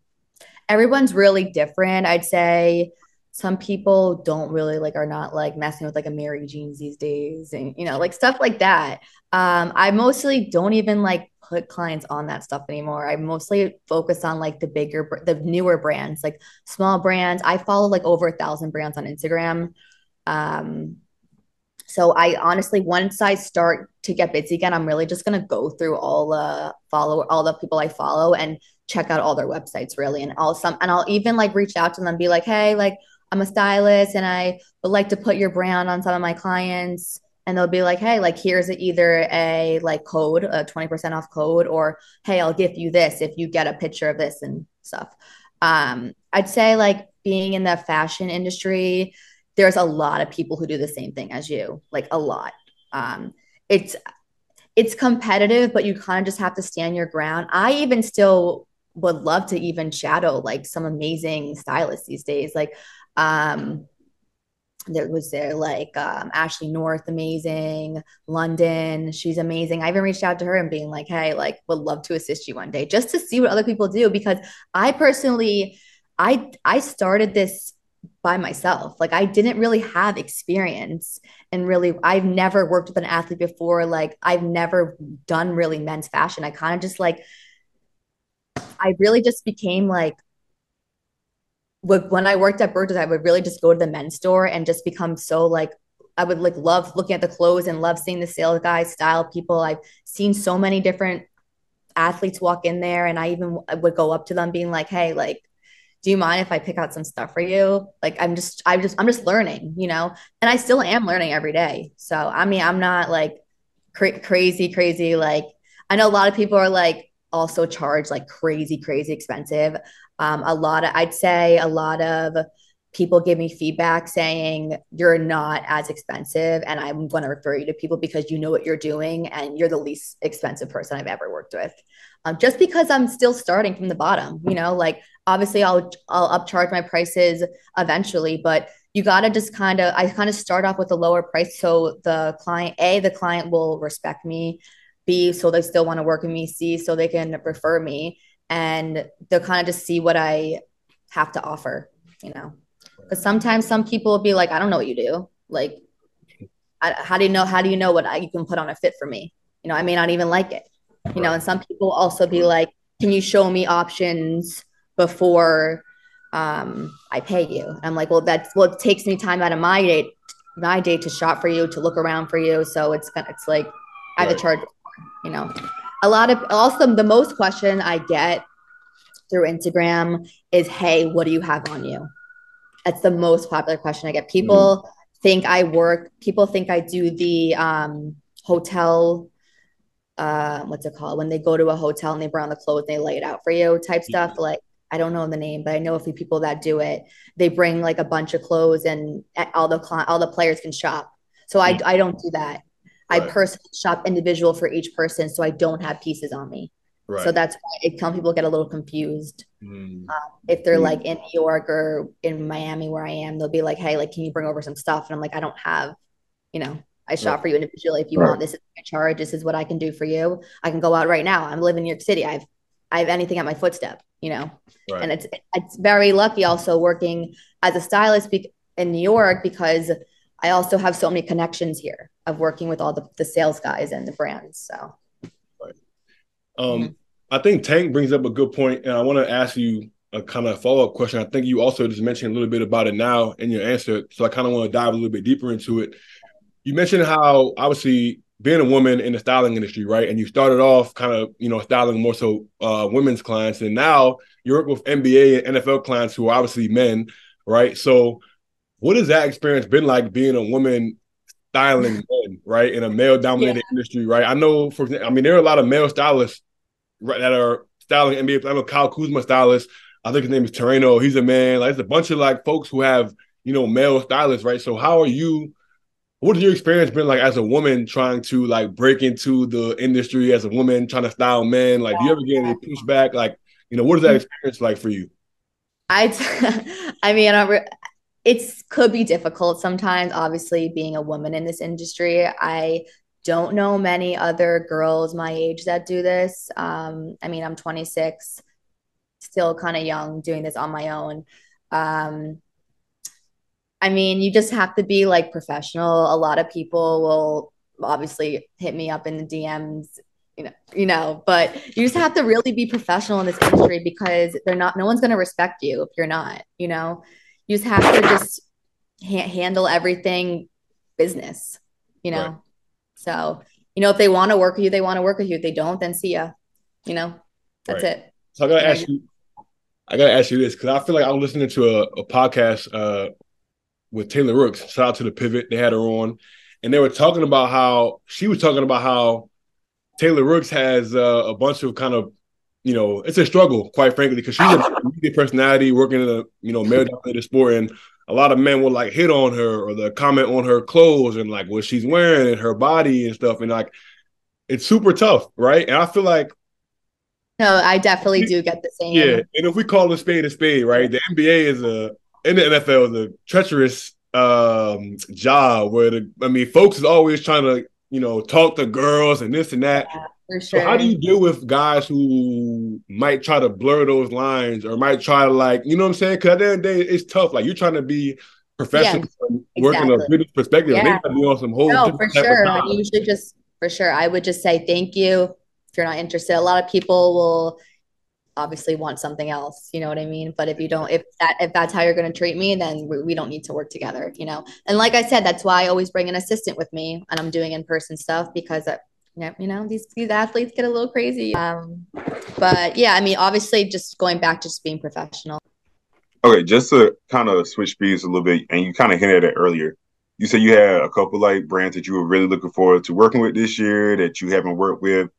[SPEAKER 4] everyone's really different. I'd say some people don't really like are not like messing with like Amiri jeans these days and you know like stuff like that. Um I mostly don't even like put clients on that stuff anymore. I mostly focus on like the bigger, the newer brands, like small brands. I follow like over a thousand brands on Instagram. Um, so I honestly, once I start to get busy again, I'm really just gonna go through all the follow all the people I follow and check out all their websites really, and all some, and I'll even like reach out to them be like, hey, like I'm a stylist and I would like to put your brand on some of my clients and they'll be like hey like here's either a like code a 20% off code or hey i'll give you this if you get a picture of this and stuff. Um i'd say like being in the fashion industry there's a lot of people who do the same thing as you like a lot. Um it's it's competitive but you kind of just have to stand your ground. I even still would love to even shadow like some amazing stylists these days like um there was there like um, Ashley North, amazing. London, she's amazing. I even reached out to her and being like, hey, like, would love to assist you one day just to see what other people do because I personally, I I started this by myself. Like I didn't really have experience and really I've never worked with an athlete before. Like I've never done really men's fashion. I kind of just like I really just became like when I worked at Bergdorf, I would really just go to the men's store and just become so like I would like love looking at the clothes and love seeing the sales guys, style people. I've seen so many different athletes walk in there, and I even would go up to them, being like, "Hey, like, do you mind if I pick out some stuff for you?" Like, I'm just, I'm just, I'm just learning, you know, and I still am learning every day. So, I mean, I'm not like cra- crazy, crazy. Like, I know a lot of people are like also charge like crazy, crazy expensive. Um, a lot of, I'd say, a lot of people give me feedback saying you're not as expensive and i'm going to refer you to people because you know what you're doing and you're the least expensive person i've ever worked with um, just because i'm still starting from the bottom you know like obviously i'll i'll upcharge my prices eventually but you got to just kind of i kind of start off with a lower price so the client a the client will respect me b so they still want to work with me c so they can refer me and they'll kind of just see what i have to offer you know because sometimes some people will be like, I don't know what you do. Like, I, how do you know? How do you know what I, you can put on a fit for me? You know, I may not even like it. You know, and some people also be like, can you show me options before um, I pay you? And I'm like, well, that's well, it takes me time out of my day, my day to shop for you, to look around for you. So it's it's like I have to charge. You know, a lot of also the most question I get through Instagram is, hey, what do you have on you? That's the most popular question I get. People mm think I work, people think I do the um, hotel, uh, what's it called? When they go to a hotel and they bring on the clothes and they lay it out for you type yeah. stuff. Like, I don't know the name, but I know a few people that do it. They bring like a bunch of clothes and all the all the players can shop. So I, I don't do that. Right. I personally shop individual for each person, so I don't have pieces on me. Right. So that's why it, some people get a little confused. Mm. Um, if they're mm. like in New York or in Miami where I am, they'll be like, "Hey, like, can you bring over some stuff?" And I'm like, "I don't have, you know, I shop right. for you individually. If you want, this is my charge. This is what I can do for you. I can go out right now. I'm living in New York City. I've I have anything at my footstep, you know, and it's it's very lucky also working as a stylist in New York because I also have so many connections here of working with all the, the sales guys and the brands. So
[SPEAKER 2] right. um. I think Tank brings up a good point, and I want to ask you a kind of follow up question. I think you also just mentioned a little bit about it now in your answer, so I kind of want to dive a little bit deeper into it. You mentioned how obviously being a woman in the styling industry, right? And you started off kind of you know styling more so uh, women's clients, and now you work with NBA and NFL clients who are obviously men, right? So, what has that experience been like being a woman styling men, right, in a male dominated yeah. industry, right? I know, for I mean, there are a lot of male stylists right, that are styling NBA. I'm a Kyle Kuzma stylist. I think his name is Terreno. He's a man. Like, it's a bunch of like folks who have you know male stylists, right? So, how are you? What has your experience been like as a woman trying to like break into the industry as a woman trying to style men? Like, do you ever get any pushback? Like, you know, what is that mm-hmm. experience like for you?
[SPEAKER 4] I, t- I mean, I, it's could be difficult sometimes obviously being a woman in this industry. I don't know many other girls my age that do this. Um, i mean i'm 26 still kind of young doing this on my own. Um, i mean you just have to be like professional. A lot of people will obviously hit me up in the dms you know you know but you just have to really be professional in this industry because they're not no one's going to respect you if you're not you know you just have to just ha- handle everything business, you know? Right. So, you know, if they want to work with you, they want to work with you. If they don't, then see ya, you know, that's right. it.
[SPEAKER 2] So I gotta ask you, I gotta ask you this because I feel like I'm listening to a, a podcast uh, with Taylor Rooks. Shout out to the Pivot, they had her on, and they were talking about how she was talking about how Taylor Rooks has uh, a bunch of kind of you know, it's a struggle, quite frankly, because she's a media personality working in a you know male dominated sport, and a lot of men will like hit on her or the comment on her clothes and like what she's wearing and her body and stuff, and like it's super tough, right? And I feel like
[SPEAKER 4] no, I definitely do get the same.
[SPEAKER 2] Yeah, and if we call a spade a spade, right? The NBA is a in the NFL is a treacherous um job where the I mean, folks is always trying to you know talk to girls and this and that. Yeah sure. So how do you deal with guys who might try to blur those lines or might try to like, you know what I'm saying? Because at the end of the day, it's tough. Like you're trying to be professional, yeah, working a business perspective. Yeah. They be on some whole.
[SPEAKER 4] No, for sure. You should just for sure. I would just say thank you if you're not interested. A lot of people will obviously want something else you know what i mean but if you don't if that if that's how you're going to treat me then we, we don't need to work together you know and like i said that's why i always bring an assistant with me and i'm doing in-person stuff because that you know these these athletes get a little crazy um but yeah i mean obviously just going back to just being professional.
[SPEAKER 3] Okay just to kind of switch speeds a little bit and you kind of hinted at it earlier. You said you had a couple like brands that you were really looking forward to working with this year that you haven't worked with.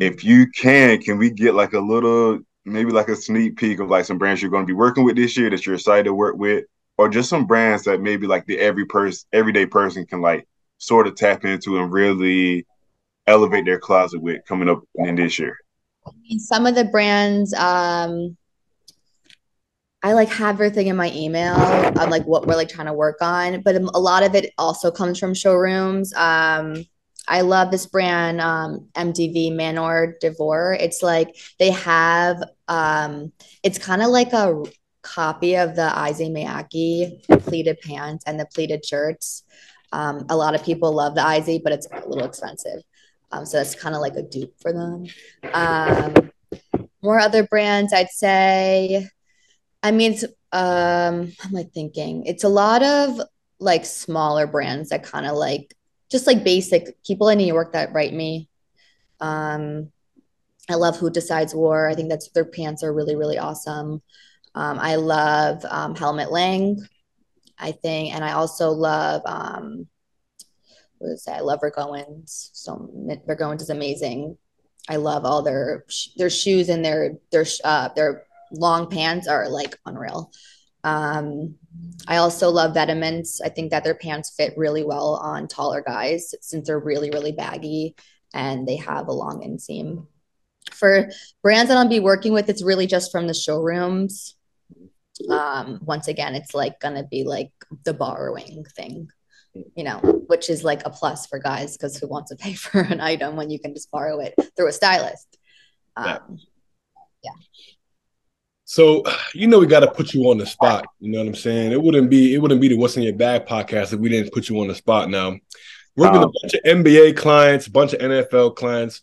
[SPEAKER 3] If you can, can we get like a little, maybe like a sneak peek of like some brands you're going to be working with this year that you're excited to work with, or just some brands that maybe like the every person, everyday person can like sort of tap into and really elevate their closet with coming up in this year?
[SPEAKER 4] Some of the brands, um, I like have everything in my email of like what we're like trying to work on, but a lot of it also comes from showrooms. Um, I love this brand, um, MDV Manor Devore. It's like they have, um, it's kind of like a copy of the Issey Miyake pleated pants and the pleated shirts. Um, a lot of people love the Issey, but it's a little expensive. Um, so that's kind of like a dupe for them. Um, more other brands, I'd say. I mean, um, I'm like thinking it's a lot of like smaller brands that kind of like just like basic people in New York that write me. Um, I love Who Decides War. I think that's their pants are really, really awesome. Um, I love um, Helmut Lang, I think, and I also love um, that? I love Rick Owens. So Rick is amazing. I love all their their shoes and their their uh, their long pants are like unreal. Um, I also love Vetements. I think that their pants fit really well on taller guys since they're really, really baggy and they have a long inseam. For brands that I'll be working with, it's really just from the showrooms. Um, once again, it's like gonna be like the borrowing thing, you know, which is like a plus for guys because who wants to pay for an item when you can just borrow it through a stylist? Um, yeah.
[SPEAKER 2] yeah. So you know we got to put you on the spot. You know what I'm saying? It wouldn't be it wouldn't be the What's in Your Bag podcast if we didn't put you on the spot. Now working um, a bunch of NBA clients, a bunch of NFL clients.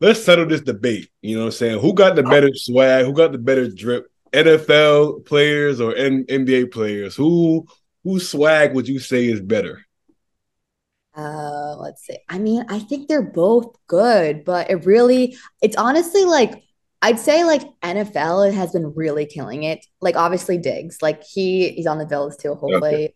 [SPEAKER 2] Let's settle this debate. You know what I'm saying? Who got the better swag? Who got the better drip? NFL players or N- NBA players? Who whose swag would you say is better?
[SPEAKER 4] Uh, let's see. I mean, I think they're both good, but it really, it's honestly like I'd say like NFL has been really killing it. Like obviously Diggs, like he he's on the Bills too. Hopefully, okay.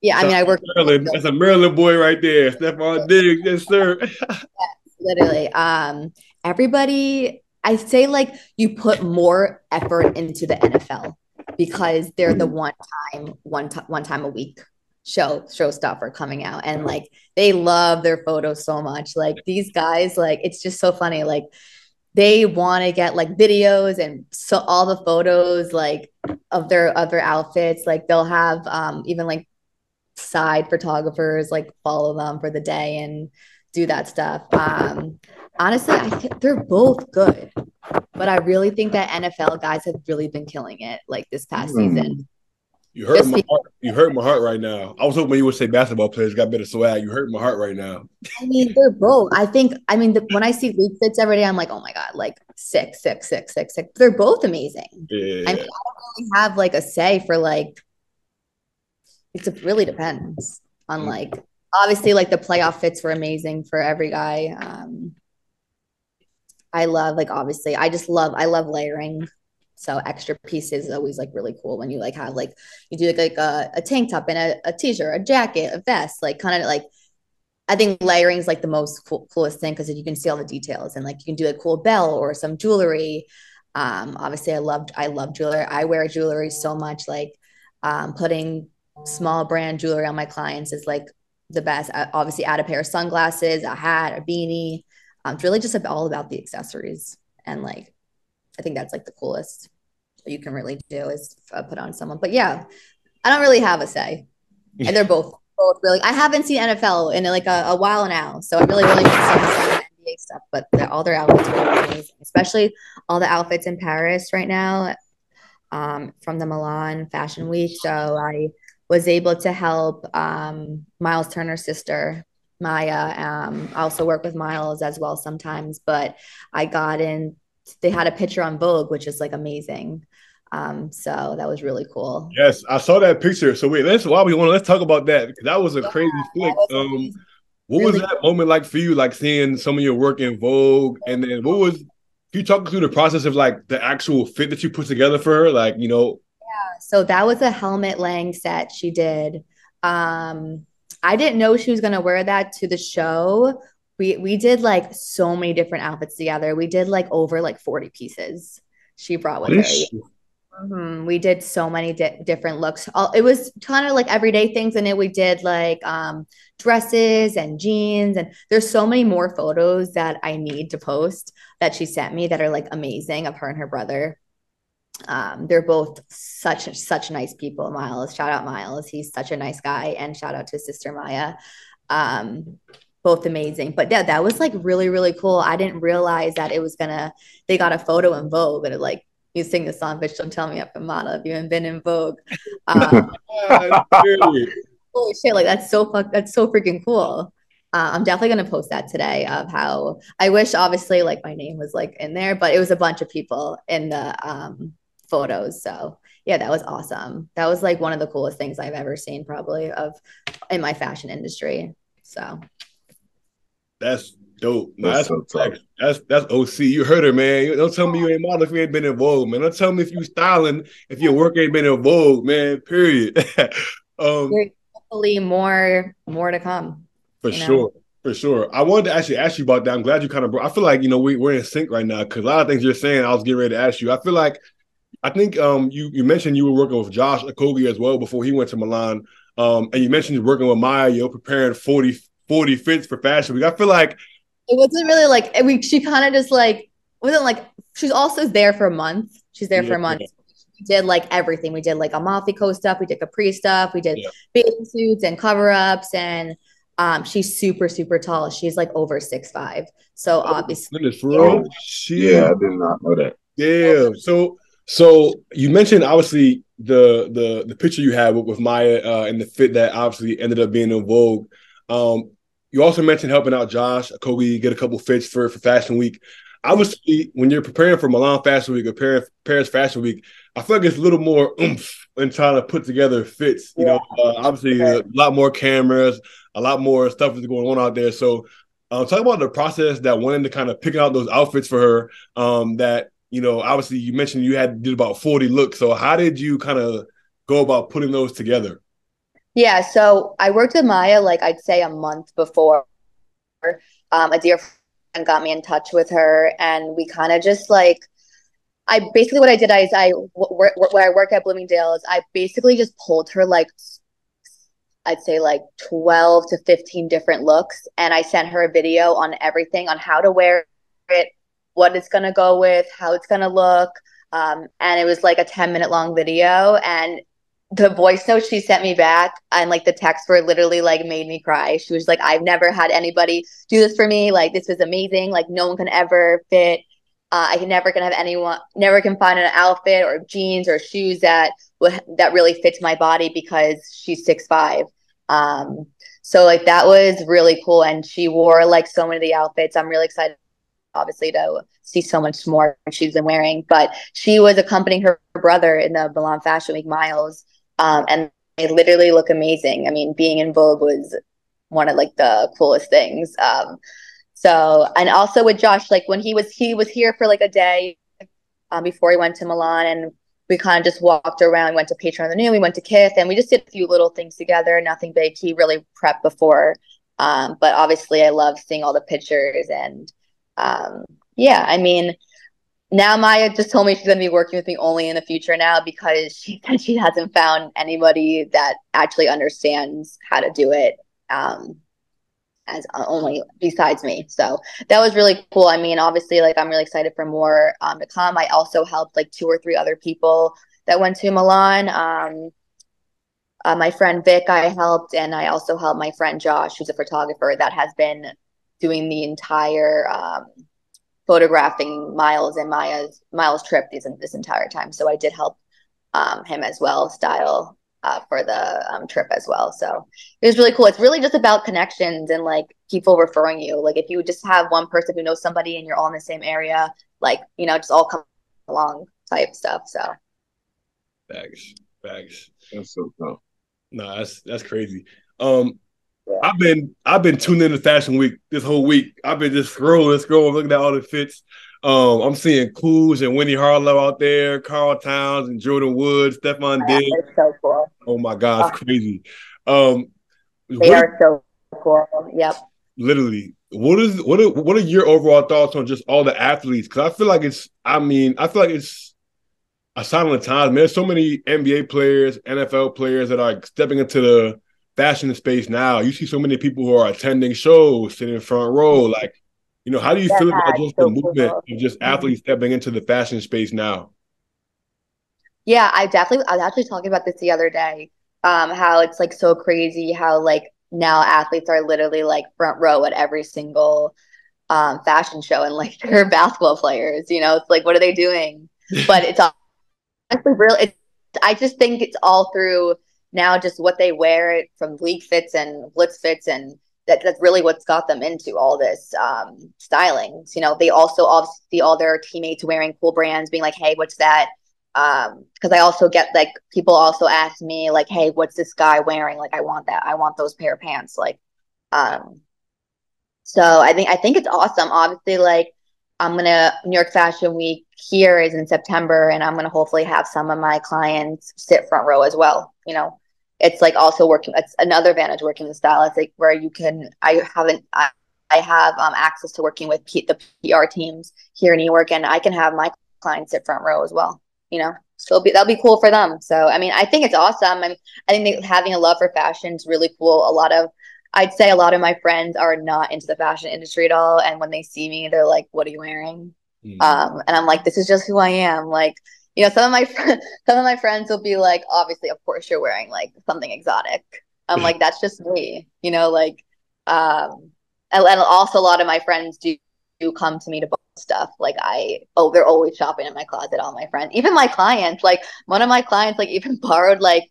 [SPEAKER 4] yeah. I mean, I work.
[SPEAKER 2] Maryland. That's a Maryland boy right there, Stefon Diggs. Yes, sir. yes,
[SPEAKER 4] literally. Um, everybody, I say like you put more effort into the NFL because they're the one time, one time, one time a week show show stuff are coming out, and like they love their photos so much. Like these guys, like it's just so funny. Like they want to get like videos and so all the photos like of their other outfits. Like they'll have um even like side photographers like follow them for the day and do that stuff. Um honestly i think they're both good but i really think that nfl guys have really been killing it like this past mm. season
[SPEAKER 2] you hurt my heart. You hurt my heart right now. I was hoping you would say basketball players got better swag. You hurt my heart right now.
[SPEAKER 4] I mean, they're both. I think. I mean, the, when I see league fits every day, I'm like, oh my god, like six, six, six, six, six. They're both amazing. Yeah. I mean, I don't really have like a say for like. It really depends on mm. like obviously like the playoff fits were amazing for every guy. Um, I love like obviously I just love I love layering so extra pieces is always like really cool when you like have like you do like, like a, a tank top and a, a t-shirt, a jacket, a vest, like kind of like I think layering is like the most cool, coolest thing because you can see all the details and like you can do a cool bell or some jewelry. Um, obviously, I loved I love jewelry. I wear jewelry so much. Like um, putting small brand jewelry on my clients is like the best. I obviously, add a pair of sunglasses, a hat, a beanie. Um, it's really just all about the accessories and like I think that's like the coolest you can really do is uh, put on someone. But yeah, I don't really have a say. And they're both both really. I haven't seen NFL in like a, a while now, so I really really NBA stuff. But all their outfits are amazing, especially all the outfits in Paris right now um, from the Milan Fashion Week. So I was able to help um, Myles Turner's sister Maya. Um, I also work with Myles as well sometimes, but I got in they had a picture on Vogue, which is like amazing. Um, so that was really cool.
[SPEAKER 2] Yes, I saw that picture. So wait, let's while we want let's talk about that because that was a yeah, crazy flick. Um, what really was that moment like for you? Like seeing some of your work in Vogue, and then what was? Can you talk through the process of like the actual fit that you put together for her? Like you know.
[SPEAKER 4] Yeah. So that was a Helmut Lang set she did. Um, I didn't know she was gonna wear that to the show. We we did like so many different outfits together. We did like over like forty pieces she brought with her. Mm-hmm. We did so many di- different looks. All, it was kind of like everyday things, and then we did like um, dresses and jeans. And there's so many more photos that I need to post that she sent me that are like amazing of her and her brother. Um, they're both such such nice people. Myles, shout out Myles. He's such a nice guy, and shout out to his sister Maya. Um, both amazing. But yeah, that was like really really cool. I didn't realize that it was gonna. They got a photo in Vogue, and it like you sing the song, bitch, don't tell me I'm a model if you haven't been in Vogue. Um, holy shit, like that's so fuck, that's so freaking cool. Uh, I'm definitely gonna post that today of how I wish obviously like my name was like in there, but it was a bunch of people in the um, photos. So yeah, that was awesome. That was like one of the coolest things I've ever seen, probably of in my fashion industry. So
[SPEAKER 2] that's dope. No, that's that's, so that's that's OC. You heard her, man. Don't tell me you ain't model if you ain't been in Vogue, man. Don't tell me if you styling if your work ain't been in Vogue, man. Period.
[SPEAKER 4] um, hopefully more more to come.
[SPEAKER 2] For sure. Know? For sure. I wanted to actually ask you about that. I'm glad you kind of brought I feel like, you know, we, we're in sync right now because a lot of things you're saying, I was getting ready to ask you. I feel like I think um you you mentioned you were working with Josh Okogie as well before he went to Milan. Um, and you mentioned you're working with Maya, you're preparing 40, 40 fits for Fashion Week. I feel like
[SPEAKER 4] it wasn't really like we she kind of just like wasn't like she's also there for a month. She's there yeah, for a month. Yeah. We did like everything. We did like Amalfi Coast stuff. We did Capri stuff. We did yeah. bathing suits and cover ups. And um, she's super super tall. She's like over six five. So oh, obviously,
[SPEAKER 3] goodness, oh, yeah, I did not know that.
[SPEAKER 2] Yeah. So so you mentioned obviously the the the picture you had with, with Maya uh, and the fit that obviously ended up being in Vogue. Um, you also mentioned helping out Josh Okogie get a couple fits for, for Fashion Week. Obviously, when you're preparing for Milan Fashion Week or Paris Fashion Week, I feel like it's a little more oomph in trying to put together fits. You yeah. know, uh, obviously a lot more cameras, a lot more stuff is going on out there. So, um, talk about the process that went into kind of picking out those outfits for her. Um, that you know, obviously you mentioned you had did about forty looks. So, how did you kind of go about putting those together?
[SPEAKER 4] Yeah, so I worked with Maya like I'd say a month before. Um, a dear friend got me in touch with her, and we kind of just like I basically what I did is I where, where I work at Bloomingdale's, I basically just pulled her like I'd say like 12 to 15 different looks and I sent her a video on everything on how to wear it, what it's going to go with, how it's going to look. Um, and it was like a 10 minute long video and the voice note she sent me back and like the text were literally like made me cry. She was like, I've never had anybody do this for me. Like this was amazing. Like no one can ever fit. Uh, I never can have anyone never can find an outfit or jeans or shoes that that really fits my body because she's six five. Um, so like that was really cool, and she wore like so many of the outfits. I'm really excited, obviously, to see so much more she's been wearing. But she was accompanying her brother in the Milan Fashion Week, Myles, um, and they literally look amazing. I mean, being in Vogue was one of like the coolest things. Um, so, and also with Josh, like when he was he was here for like a day um, before he went to Milan, and we kind of just walked around. We went to Patron the New, we went to Kith, and we just did a few little things together. Nothing big. He really prepped before, um, but obviously, I love seeing all the pictures and um, yeah. I mean, now Maya just told me she's going to be working with me only in the future now because she said she hasn't found anybody that actually understands how to do it um, as uh, only besides me. So that was really cool. I mean, obviously, like I'm really excited for more um, to come. I also helped like two or three other people that went to Milan. Um, uh, my friend Vic, I helped, and I also helped my friend Josh, who's a photographer that has been doing the entire um, photographing Myles and Maya's Myles' trip this, this entire time. So I did help um, him as well style uh, for the um, trip as well. So it was really cool. It's really just about connections and like people referring you. Like if you just have one person who knows somebody and you're all in the same area, like you know just all come along type stuff. So.
[SPEAKER 2] Bags, bags.
[SPEAKER 3] That's so tough.
[SPEAKER 2] Nah, that's that's crazy. Um, yeah. I've been I've been tuned into Fashion Week this whole week. I've been just scrolling, scrolling, looking at all the fits. Um, I'm seeing Kuz and Winnie Harlow out there, Karl Towns and Jordan Woods, Stefon yeah, Diggs.
[SPEAKER 4] so cool.
[SPEAKER 2] Oh my god, it's crazy. Um,
[SPEAKER 4] they what, are so cool. Yep.
[SPEAKER 2] Literally, what is what are what are your overall thoughts on just all the athletes? Because I feel like it's, I mean, I feel like it's a sign of the times. Man, there's so many NBA players, NFL players that are stepping into the fashion space now. You see so many people who are attending shows, sitting in front row. Like, you know, how do you feel about just the movement cool. of just athletes stepping into the fashion space now?
[SPEAKER 4] Yeah, I definitely I was actually talking about this the other day. Um, how it's like so crazy how like now athletes are literally like front row at every single um, fashion show and like they're basketball players, you know, it's like what are they doing? But it's all, honestly real it's I just think it's all through now just what they wear it from Leaguefits and Blitzfits and that, that's really what's got them into all this um, styling. You know, they also see all their teammates wearing cool brands, being like, "Hey, what's that?" Um, because I also get like people also ask me like, "Hey, what's this guy wearing?" Like, I want that. I want those pair of pants. Like, um, so I think I think it's awesome. Obviously, like I'm gonna New York Fashion Week here is in September, and I'm gonna hopefully have some of my clients sit front row as well. You know, it's like also working. It's another advantage working the stylist, like where you can. I haven't. I, I have um, access to working with P- the PR teams here in New York, and I can have my clients sit front row as well. You know, so be, that'll be cool for them. So I mean, I think it's awesome. I mean, I think having a love for fashion is really cool. A lot of I'd say a lot of my friends are not into the fashion industry at all, and when they see me, they're like, "What are you wearing?" Mm. Um, and I'm like, "This is just who I am." Like, you know, some of my friends, some of my friends will be like, "Obviously, of course, you're wearing like something exotic." I'm like, "That's just me," you know, like, um, and, and also a lot of my friends do do come to me to buy stuff. Like I, oh, they're always shopping in my closet. All my friends, even my clients, like one of my clients, like even borrowed like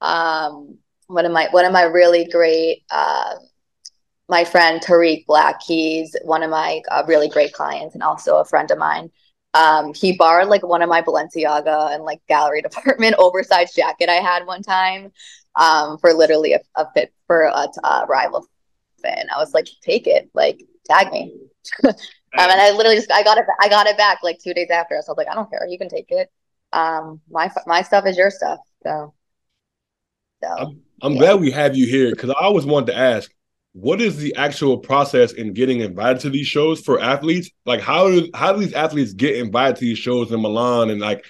[SPEAKER 4] um one of my one of my really great uh, my friend Tariq Black. He's one of my uh, really great clients and also a friend of mine. Um, he borrowed like one of my Balenciaga and like gallery department oversized jacket I had one time um, for literally a, a fit for a, a rival fit. And I was like, take it, like tag me. um, and I literally just I got it I got it back like two days after. So I was like, I don't care, you can take it. Um, my my stuff is your stuff. So,
[SPEAKER 2] so I'm, I'm yeah. glad we have you here because I always wanted to ask, what is the actual process in getting invited to these shows for athletes? Like, how do how do these athletes get invited to these shows in Milan and like,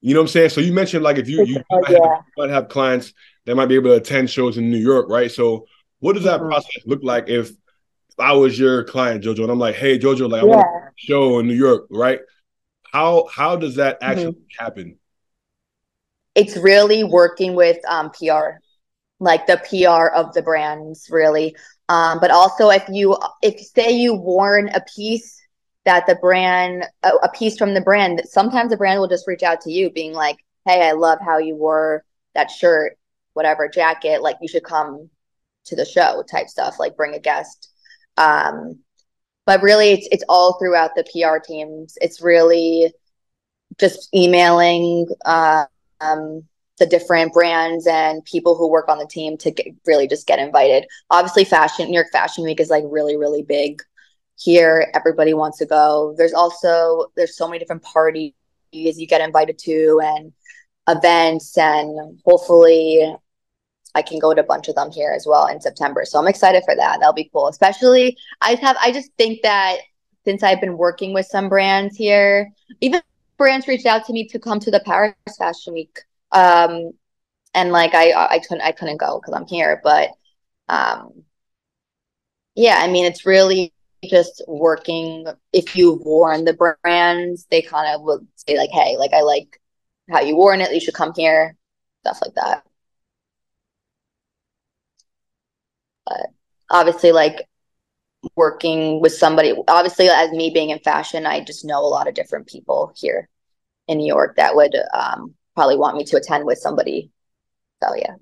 [SPEAKER 2] you know what I'm saying? So you mentioned like if you you might, yeah. have, might have clients that might be able to attend shows in New York, right? So what does that mm-hmm. process look like if I was your client, Jojo, and I'm like, hey, Jojo, like I want a show in New York, right? How how does that actually mm-hmm. happen?
[SPEAKER 4] It's really working with um, PR, like the PR of the brands, really. Um, but also, if you if say you worn a piece that the brand a, a piece from the brand, sometimes the brand will just reach out to you, being like, hey, I love how you wore that shirt, whatever jacket, like you should come to the show type stuff, like bring a guest um, but really, it's it's all throughout the PR teams. It's really just emailing uh, um, the different brands and people who work on the team to get, really just get invited. Obviously, fashion New York Fashion Week is like really really big here. Everybody wants to go. There's also there's so many different parties you get invited to and events and hopefully I can go to a bunch of them here as well in September. So I'm excited for that. That'll be cool. Especially I have I just think that since I've been working with some brands here, even brands reached out to me to come to the Paris Fashion Week. Um and like I I couldn't I couldn't go because I'm here. But um yeah, I mean it's really just working if you've worn the brands, they kind of would say like, hey, like I like how you worn it, you should come here, stuff like that. But obviously, like working with somebody, obviously, as me being in fashion, I just know a lot of different people here in New York that would um, probably want me to attend with somebody. So, yeah.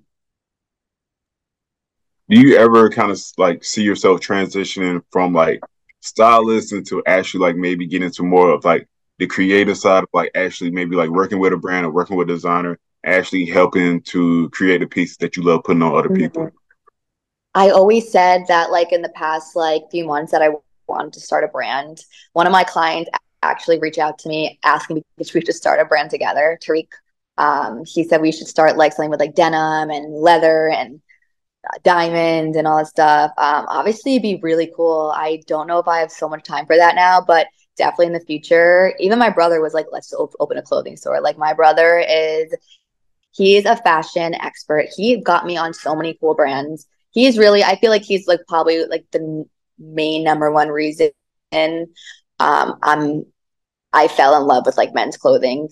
[SPEAKER 3] Do you ever kind of like see yourself transitioning from like stylist into actually like maybe get into more of like the creative side of like actually maybe like working with a brand or working with a designer, actually helping to create a piece that you love putting on other mm-hmm. people?
[SPEAKER 4] I always said that like in the past like few months that I wanted to start a brand. One of my clients actually reached out to me asking me if we should start a brand together. Tariq, um, he said we should start like something with like denim and leather and uh, diamond and all that stuff. Um, obviously, be really cool. I don't know if I have so much time for that now, but definitely in the future. Even my brother was like, let's op- open a clothing store. Like my brother is, he's a fashion expert. He got me on so many cool brands. He's really, I feel like he's like probably like the main number one reason um, I'm I fell in love with like men's clothing.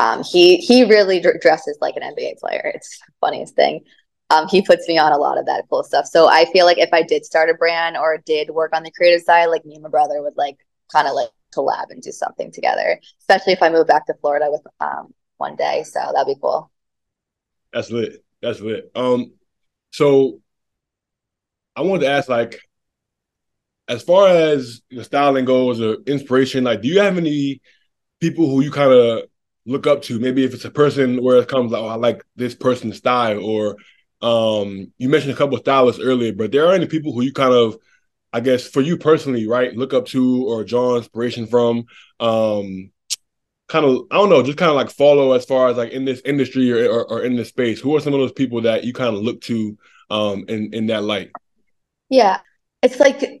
[SPEAKER 4] Um, he he really dresses like an NBA player. It's the funniest thing. Um, he puts me on a lot of that cool stuff. So I feel like if I did start a brand or did work on the creative side, like me and my brother would like kind of like collab and do something together. Especially if I move back to Florida with um one day. So that'd be cool.
[SPEAKER 2] That's lit. That's lit. Um, so I wanted to ask, like, as far as the styling goes or inspiration, like, do you have any people who you kind of look up to? Maybe if it's a person where it comes like, oh, I like this person's style, or um, you mentioned a couple of stylists earlier, but there are any people who you kind of, I guess, for you personally, right, look up to or draw inspiration from. Um, kind of, I don't know, just kind of like follow as far as like in this industry or, or, or in this space. Who are some of those people that you kind of look to um, in in that light?
[SPEAKER 4] Yeah, it's like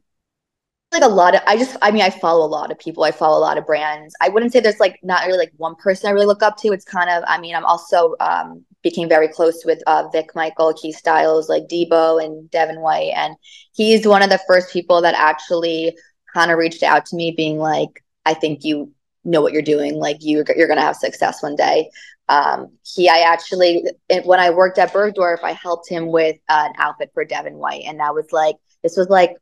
[SPEAKER 4] like a lot of i just i mean i follow a lot of people. I follow a lot of brands. I wouldn't say there's like not really like one person i really look up to. It's kind of i mean i'm also um became very close with uh vic michael. Key styles like Deebo and devin white. And he's one of the first people that actually kind of reached out to me being like i think you know what you're doing. Like you you're gonna have success one day. Um, he, I actually, when I worked at Bergdorf, I helped him with uh, an outfit for Devin White, and that was like, this was like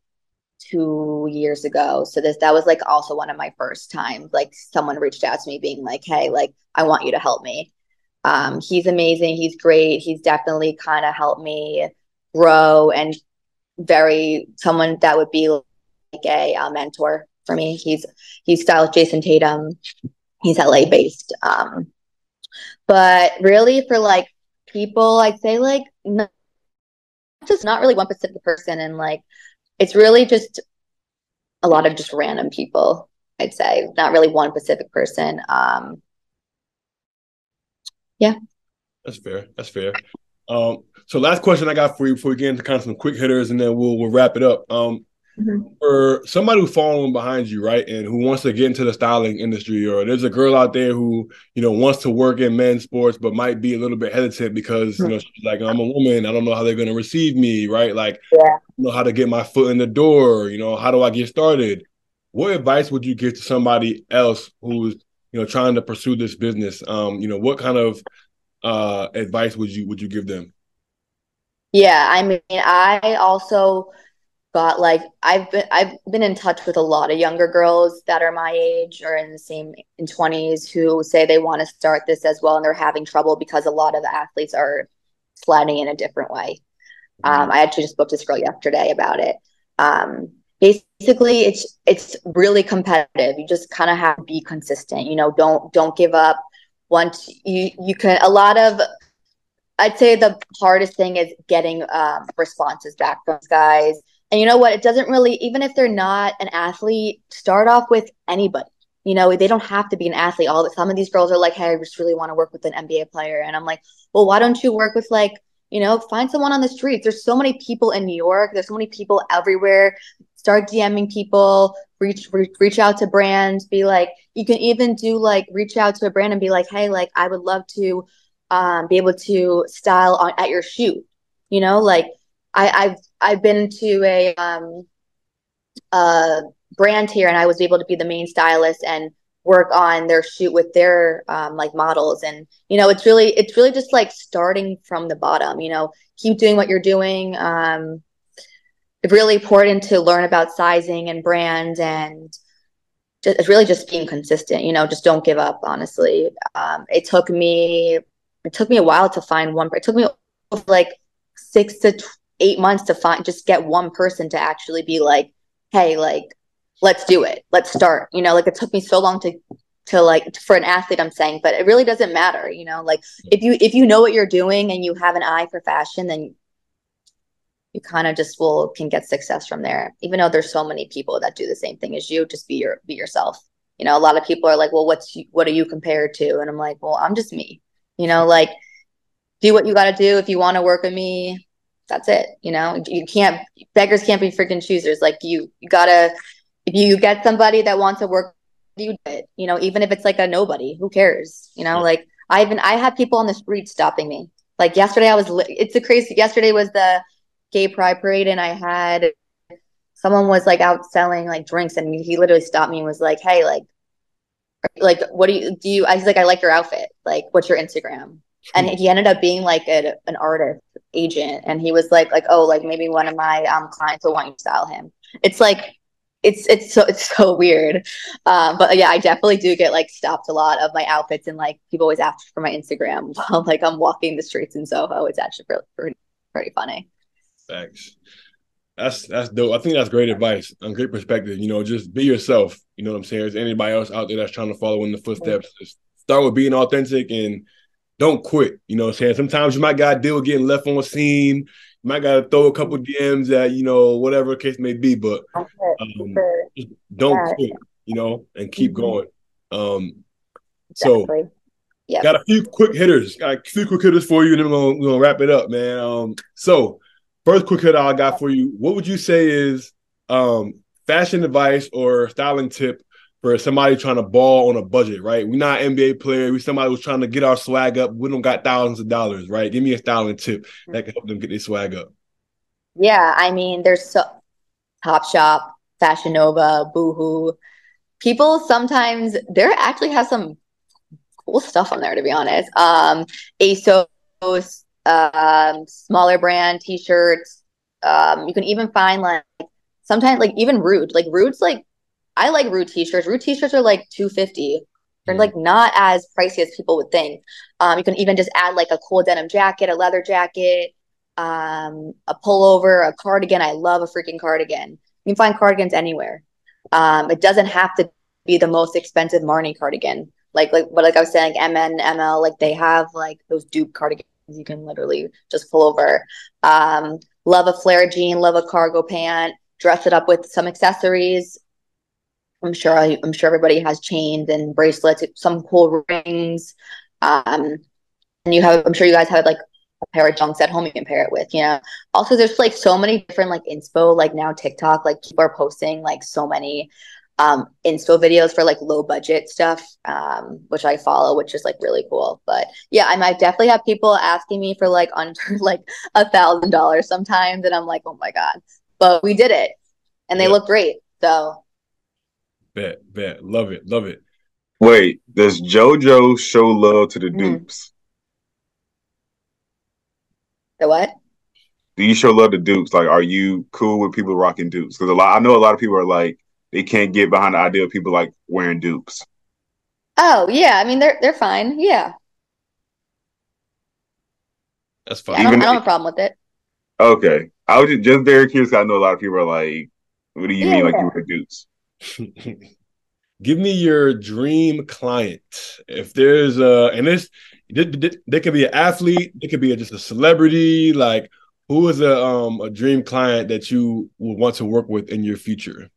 [SPEAKER 4] two years ago. So this that was like also one of my first times. Like someone reached out to me being like, "Hey, like I want you to help me." Um, he's amazing. He's great. He's definitely kind of helped me grow and very someone that would be like a, a mentor for me. He's he's stylist Jayson Tatum. He's LA based. Um, but really for like people, I'd say like not, just not really one specific person and like it's really just a lot of just random people i'd say. Not really one specific person um yeah.
[SPEAKER 2] That's fair that's fair. Um so last question i got for you before we get into kind of some quick hitters and then we'll we'll wrap it up. Um mm-hmm. for somebody who's following behind you right and who wants to get into the styling industry or there's a girl out there who you know wants to work in men's sports but might be a little bit hesitant because you know she's like i'm a woman i don't know how they're going to receive me right like yeah know how to get my foot in the door. You know, how do I get started? What advice would you give to somebody else who's you know trying to pursue this business? Um, you know, what kind of uh, advice would you would you give them?
[SPEAKER 4] Yeah, I mean, I also got like I've been I've been in touch with a lot of younger girls that are my age or in the same in 20s who say they want to start this as well and they're having trouble because a lot of the athletes are sliding in a different way. Um, I actually just spoke to this girl yesterday about it. Um, basically, it's it's really competitive. You just kind of have to be consistent. You know, don't don't give up. Once you you can, a lot of I'd say the hardest thing is getting um, responses back from guys. And you know what? It doesn't really, even if they're not an athlete, start off with anybody. You know, they don't have to be an athlete. All some of these girls are like, "Hey, I just really want to work with an NBA player," and I'm like, "Well, why don't you work with like you know, find someone on the streets. There's so many people in New York. There's so many people everywhere. Start DMing people, reach, reach reach out to brands, be like, you can even do like reach out to a brand and be like, hey, like I would love to um, be able to style on at your shoot. You know, like I, I've I've been to a um brand here and I was able to be the main stylist and work on their shoot with their um, like models. And you know it's really it's really just like starting from the bottom you know keep doing what you're doing um really important to learn about sizing and brands and just, it's really just being consistent you know just don't give up honestly. Um it took me it took me a while to find one it took me like six to eight months to find just get one person to actually be like hey like let's do it. Let's start. You know like it took me so long to to like for an athlete i'm saying but it really doesn't matter you know like if you if you know what you're doing and you have an eye for fashion then you kind of just will can get success from there. Even though there's so many people that do the same thing as you just be your be yourself. You know a lot of people are like well what's what are you compared to? And i'm like well i'm just me. You know like do what you got to do. If you want to work with me that's it you know? You can't beggars can't be freaking choosers. Like you you gotta if you get somebody that wants to work you do it you know even if it's like a nobody who cares you know? Yeah. like i even i have people on the street stopping me. Like yesterday i was it's a crazy yesterday was the gay pride parade and i had someone was like out selling like drinks and he literally stopped me and was like hey like like what do you do you i was like i like your outfit. Like what's your instagram? And hmm. he ended up being like a, an artist agent and he was like like oh like maybe one of my um clients will want you to style him. It's like it's it's so it's so weird. Um but yeah i definitely do get like stopped a lot of my outfits and like people always ask for my instagram while like i'm walking the streets in soho. It's actually pretty pretty, pretty funny.
[SPEAKER 2] Thanks that's that's dope. I think that's great advice and great perspective you know just be yourself you know what i'm saying? Is anybody else out there that's trying to follow in the footsteps just start with being authentic and don't quit. You know what I'm saying? Sometimes you might gotta deal with getting left on scene. You might gotta throw a couple DMs at, you know, whatever case may be, but um, don't quit, you know, and keep mm-hmm. going. Um exactly. so yeah. Got a few quick hitters. Got a few quick hitters for you, and then we're gonna, we're gonna wrap it up, man. Um, so first quick hitter I got for you. What would you say is um fashion advice or styling tip for somebody trying to ball on a budget, right? We're not NBA player. We somebody who's trying to get our swag up. We don't got thousands of dollars, right? Give me a styling tip that can help them get their swag up.
[SPEAKER 4] Yeah, I mean, there's so Top Shop, Fashion Nova, Boohoo. People sometimes there actually has some cool stuff on there, to be honest. Um, ASOS, um, smaller brand t-shirts. Um, you can even find like sometimes like even Rhude, Like Rhude's like I like Rhude t-shirts. Rhude t-shirts are like 250. They're mm. like not as pricey as people would think. Um, you can even just add like a cool denim jacket, a leather jacket, um, a pullover, a cardigan. I love a freaking cardigan. You can find cardigans anywhere. Um, it doesn't have to be the most expensive Marni cardigan. Like like what like I was saying, MN, ML, like they have like those dupe cardigans you can literally just pull over. Um, love a flare jean, love a cargo pant, dress it up with some accessories. I'm sure I, am sure everybody has chains and bracelets, some cool rings. Um, and you have, I'm sure you guys have like a pair of Dunks at home you can pair it with, you know. Also, there's like so many different like inspo, like now TikTok, like people are posting like so many um inspo videos for like low budget stuff, um, which I follow, which is like really cool. But yeah, I might definitely have people asking me for like under like a thousand dollars sometimes, and I'm like, oh my god. But we did it and they yeah. look great. So
[SPEAKER 2] Bet, bet. Love it, love it.
[SPEAKER 3] Wait, does JoJo show love to the mm. dupes?
[SPEAKER 4] The what?
[SPEAKER 3] Do you show love to dupes? Like, are you cool with people rocking dupes? Because a lot, I know a lot of people are like, they can't get behind the idea of people like wearing dupes.
[SPEAKER 4] Oh yeah, I mean they're they're fine. Yeah,
[SPEAKER 2] that's fine.
[SPEAKER 4] Yeah, I, don't, I don't have a problem with it.
[SPEAKER 3] Okay, I was just, just very curious. Because I know a lot of people are like, "What do you yeah, mean, like you wear dupes?"
[SPEAKER 2] Give me your dream client. If there's a, and this, they could be an athlete, it could be a, just a celebrity. Like, who is a um a dream client that you would want to work with in your future?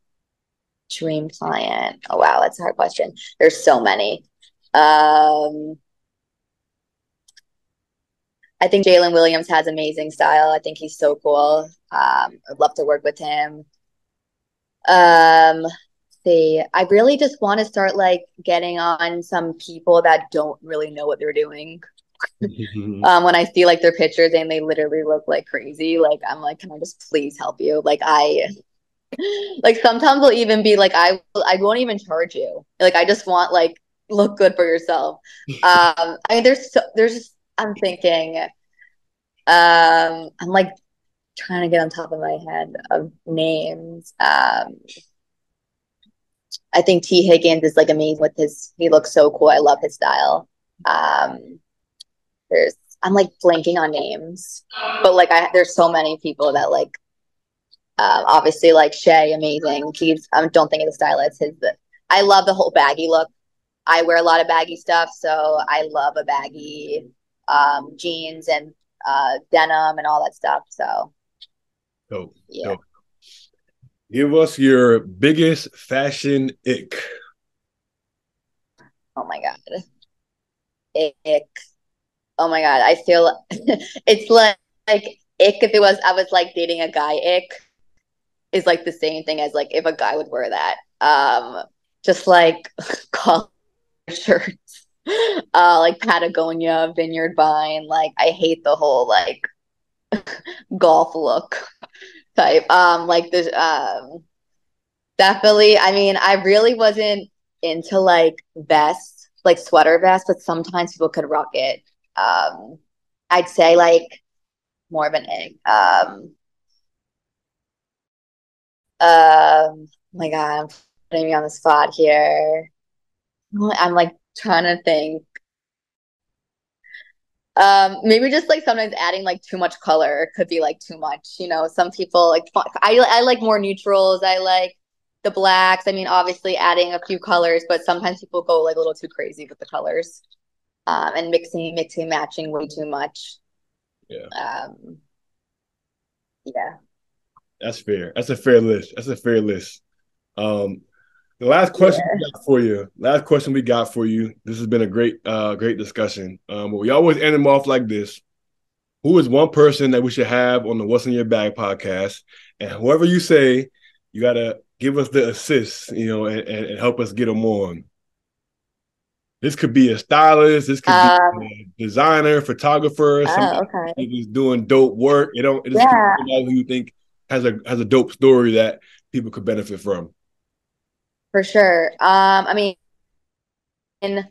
[SPEAKER 4] Dream client. Oh wow, that's a hard question. There's so many. Um, I think Jalen Williams has amazing style. I think he's so cool. Um, I'd love to work with him. Um, see. I really just want to start like getting on some people that don't really know what they're doing. um, when I see like their pictures and they literally look like crazy, like I'm like, can I just please help you? Like I, like sometimes will even be like, I I won't even charge you. Like I just want like look good for yourself. Um, I mean, there's so, there's just I'm thinking, um, I'm like trying to get on top of my head of names. Um, I think Tee Higgins is like amazing with his. He looks so cool. I love his style. Um, there's I'm like blanking on names, but like I there's so many people that like. Um, obviously, like Shai, amazing. He's I don't think of the style as his. I love the whole baggy look. I wear a lot of baggy stuff, so I love a baggy um, jeans and uh, denim and all that stuff. So,
[SPEAKER 2] dope. Yeah. Dope. Give us your biggest fashion ick.
[SPEAKER 4] Oh my god, ick. Oh my god, I feel it's like like ick if it was I was like dating a guy ick is like the same thing as like if a guy would wear that. Um, just like collar shirts, uh, like Patagonia, Vineyard Vine. Like I hate the whole like golf look type. Um, like this. Um, definitely. I mean, I really wasn't into like vests, like sweater vests, but sometimes people could rock it. Um, I'd say like more of an egg. Um, um, oh my God, I'm putting me on the spot here. I'm like trying to think. Um, maybe just like sometimes adding like too much color could be like too much. You know, some people like I I like more neutrals. I like the blacks. I mean, obviously adding a few colors, but sometimes people go like a little too crazy with the colors, um, and mixing, mixing, matching way too much.
[SPEAKER 2] Yeah.
[SPEAKER 4] Um, yeah.
[SPEAKER 2] That's fair. That's a fair list. That's a fair list. Um, the last question yeah. we got for you. Last question we got for you. This has been a great, uh, great discussion. Um, but we always end them off like this. Who is one person that we should have on the What's in Your Bag podcast? And whoever you say, you gotta give us the assist, you know, and, and, and help us get them on. This could be a stylist. This could um, be a designer, photographer.
[SPEAKER 4] Oh, okay.
[SPEAKER 2] Who's doing dope work. You know, it yeah. who you think has a has a dope story that people could benefit from.
[SPEAKER 4] For sure. Um, I mean, in,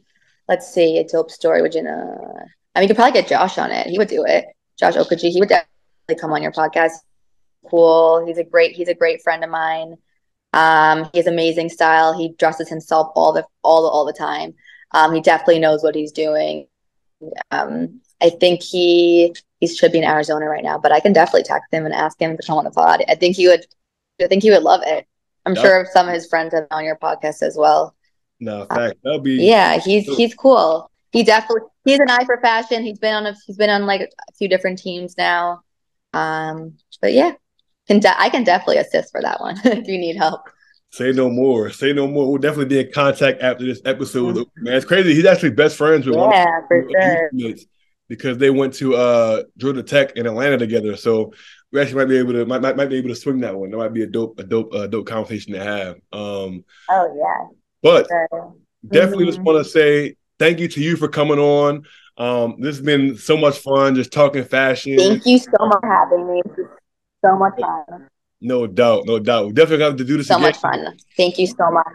[SPEAKER 4] let's see, a dope story. Would you know? I mean, you could probably get Josh on it. He would do it. Josh Okogie. He would definitely come on your podcast. Cool. He's a great. He's a great friend of mine. Um, he has amazing style. He dresses himself all the all the, all the time. Um, he definitely knows what he's doing. Um, I think he he should be in Arizona right now, but I can definitely text him and ask him to come on the pod. I think he would. I think he would love it. I'm sure some of his friends have on your podcast as well.
[SPEAKER 2] No, fact that'll be.
[SPEAKER 4] Yeah, he's he's cool. He definitely he's an eye for fashion. He's been on a he's been on like a few different teams now. Um, but yeah, can de- I can definitely assist for that one if you need help.
[SPEAKER 2] Say no more. Say no more. We'll definitely be in contact after this episode. Mm-hmm. Man, it's crazy. He's actually best friends with
[SPEAKER 4] yeah, one of for sure.
[SPEAKER 2] because they went to uh Georgia Tech in Atlanta together. So we actually might be able to might, might, might be able to swing that one. That might be a dope a dope uh, dope conversation to have. Um,
[SPEAKER 4] oh yeah.
[SPEAKER 2] But sure. definitely mm-hmm. just want to say thank you to you for coming on. Um, this has been so much fun just talking fashion.
[SPEAKER 4] Thank you so much for having me. So much fun.
[SPEAKER 2] No doubt, no doubt. We definitely got to do this.
[SPEAKER 4] So
[SPEAKER 2] again.
[SPEAKER 4] much fun. Thank you so much.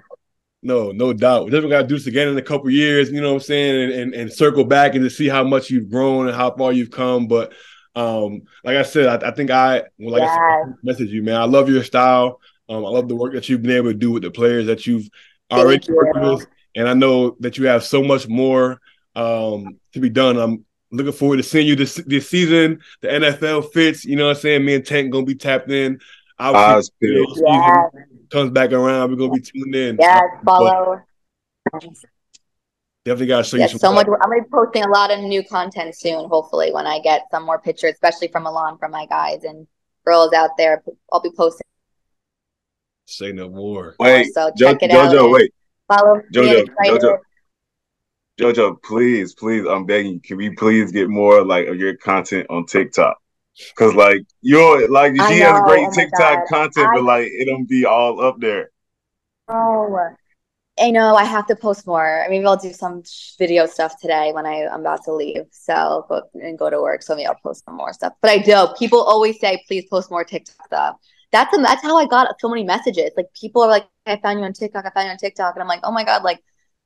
[SPEAKER 2] No, no doubt. We definitely got to do this again in a couple years. You know what I'm saying, and, and, and circle back and to see how much you've grown and how far you've come. But um, like I said, I, I think I well, like yes. I said, message you, man. I love your style. Um, I love the work that you've been able to do with the players that you've already worked with, and I know that you have so much more um, to be done. I'm looking forward to seeing you this this season. The NFL fits, you know what I'm saying. Me and Tank gonna be tapped in.
[SPEAKER 4] Oz yeah.
[SPEAKER 2] comes back around. We're gonna be tuned in.
[SPEAKER 4] Yeah, follow.
[SPEAKER 2] Definitely gotta show yeah, you some
[SPEAKER 4] so much. I'm gonna be posting a lot of new content soon. Hopefully, when I get some more pictures, especially from Milan, from my guys and girls out there, I'll be posting.
[SPEAKER 2] Say no more.
[SPEAKER 3] Wait,
[SPEAKER 4] so check jo- it
[SPEAKER 3] Jojo,
[SPEAKER 4] out.
[SPEAKER 3] wait.
[SPEAKER 4] Follow
[SPEAKER 3] Jojo, Jojo, Jojo, please, please, I'm begging you. Can we please get more like of your content on TikTok? Cause like you're like she has great oh TikTok content, I, but like it don't be all up there.
[SPEAKER 4] Oh, I know I have to post more. I mean, I'll do some video stuff today when I, I'm about to leave. So go and go to work. So maybe I'll post some more stuff. But I do. People always say, please post more TikTok stuff. That's a, that's how I got so many messages. Like people are like, I found you on TikTok. I found you on TikTok, and I'm like, oh my god, like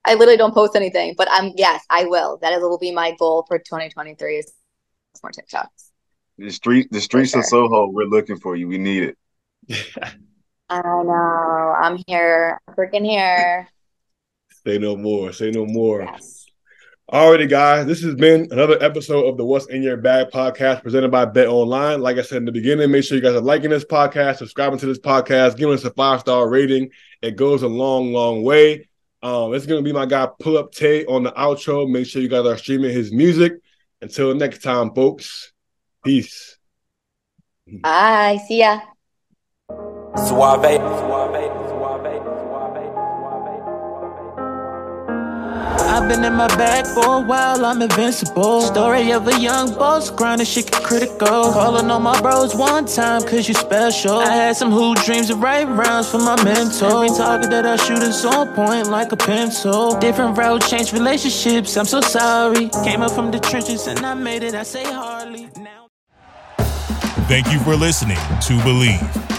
[SPEAKER 4] I literally don't post anything. But I'm yes, I will. That is will be my goal for 2023 is more TikToks.
[SPEAKER 3] The street, the streets sure. of Soho. We're looking for you. We need it.
[SPEAKER 4] I know. I'm here. I'm freaking here.
[SPEAKER 2] Say no more. Say no more. Yes. Alrighty, guys. This has been another episode of the What's in Your Bag podcast presented by Bet Online. Like I said in the beginning, make sure you guys are liking this podcast, subscribing to this podcast, giving us a five star rating. It goes a long, long way. Um, it's gonna be my guy Pull Up Tay on the outro. Make sure you guys are streaming his music. Until next time, folks. Peace.
[SPEAKER 4] Bye. See ya. Suave.
[SPEAKER 1] I've been in my bag for a while, I'm invincible. Story of a young boss, grinding shit critical. Calling on my bros one time, cause you special. I had some hoop dreams of right rounds for my mentor. Every target that I shoot is on point like a pencil. Different route, change relationships, I'm so sorry. Came up from the trenches and I made it, I say hardly. Now-
[SPEAKER 5] Thank you for listening to Bleav.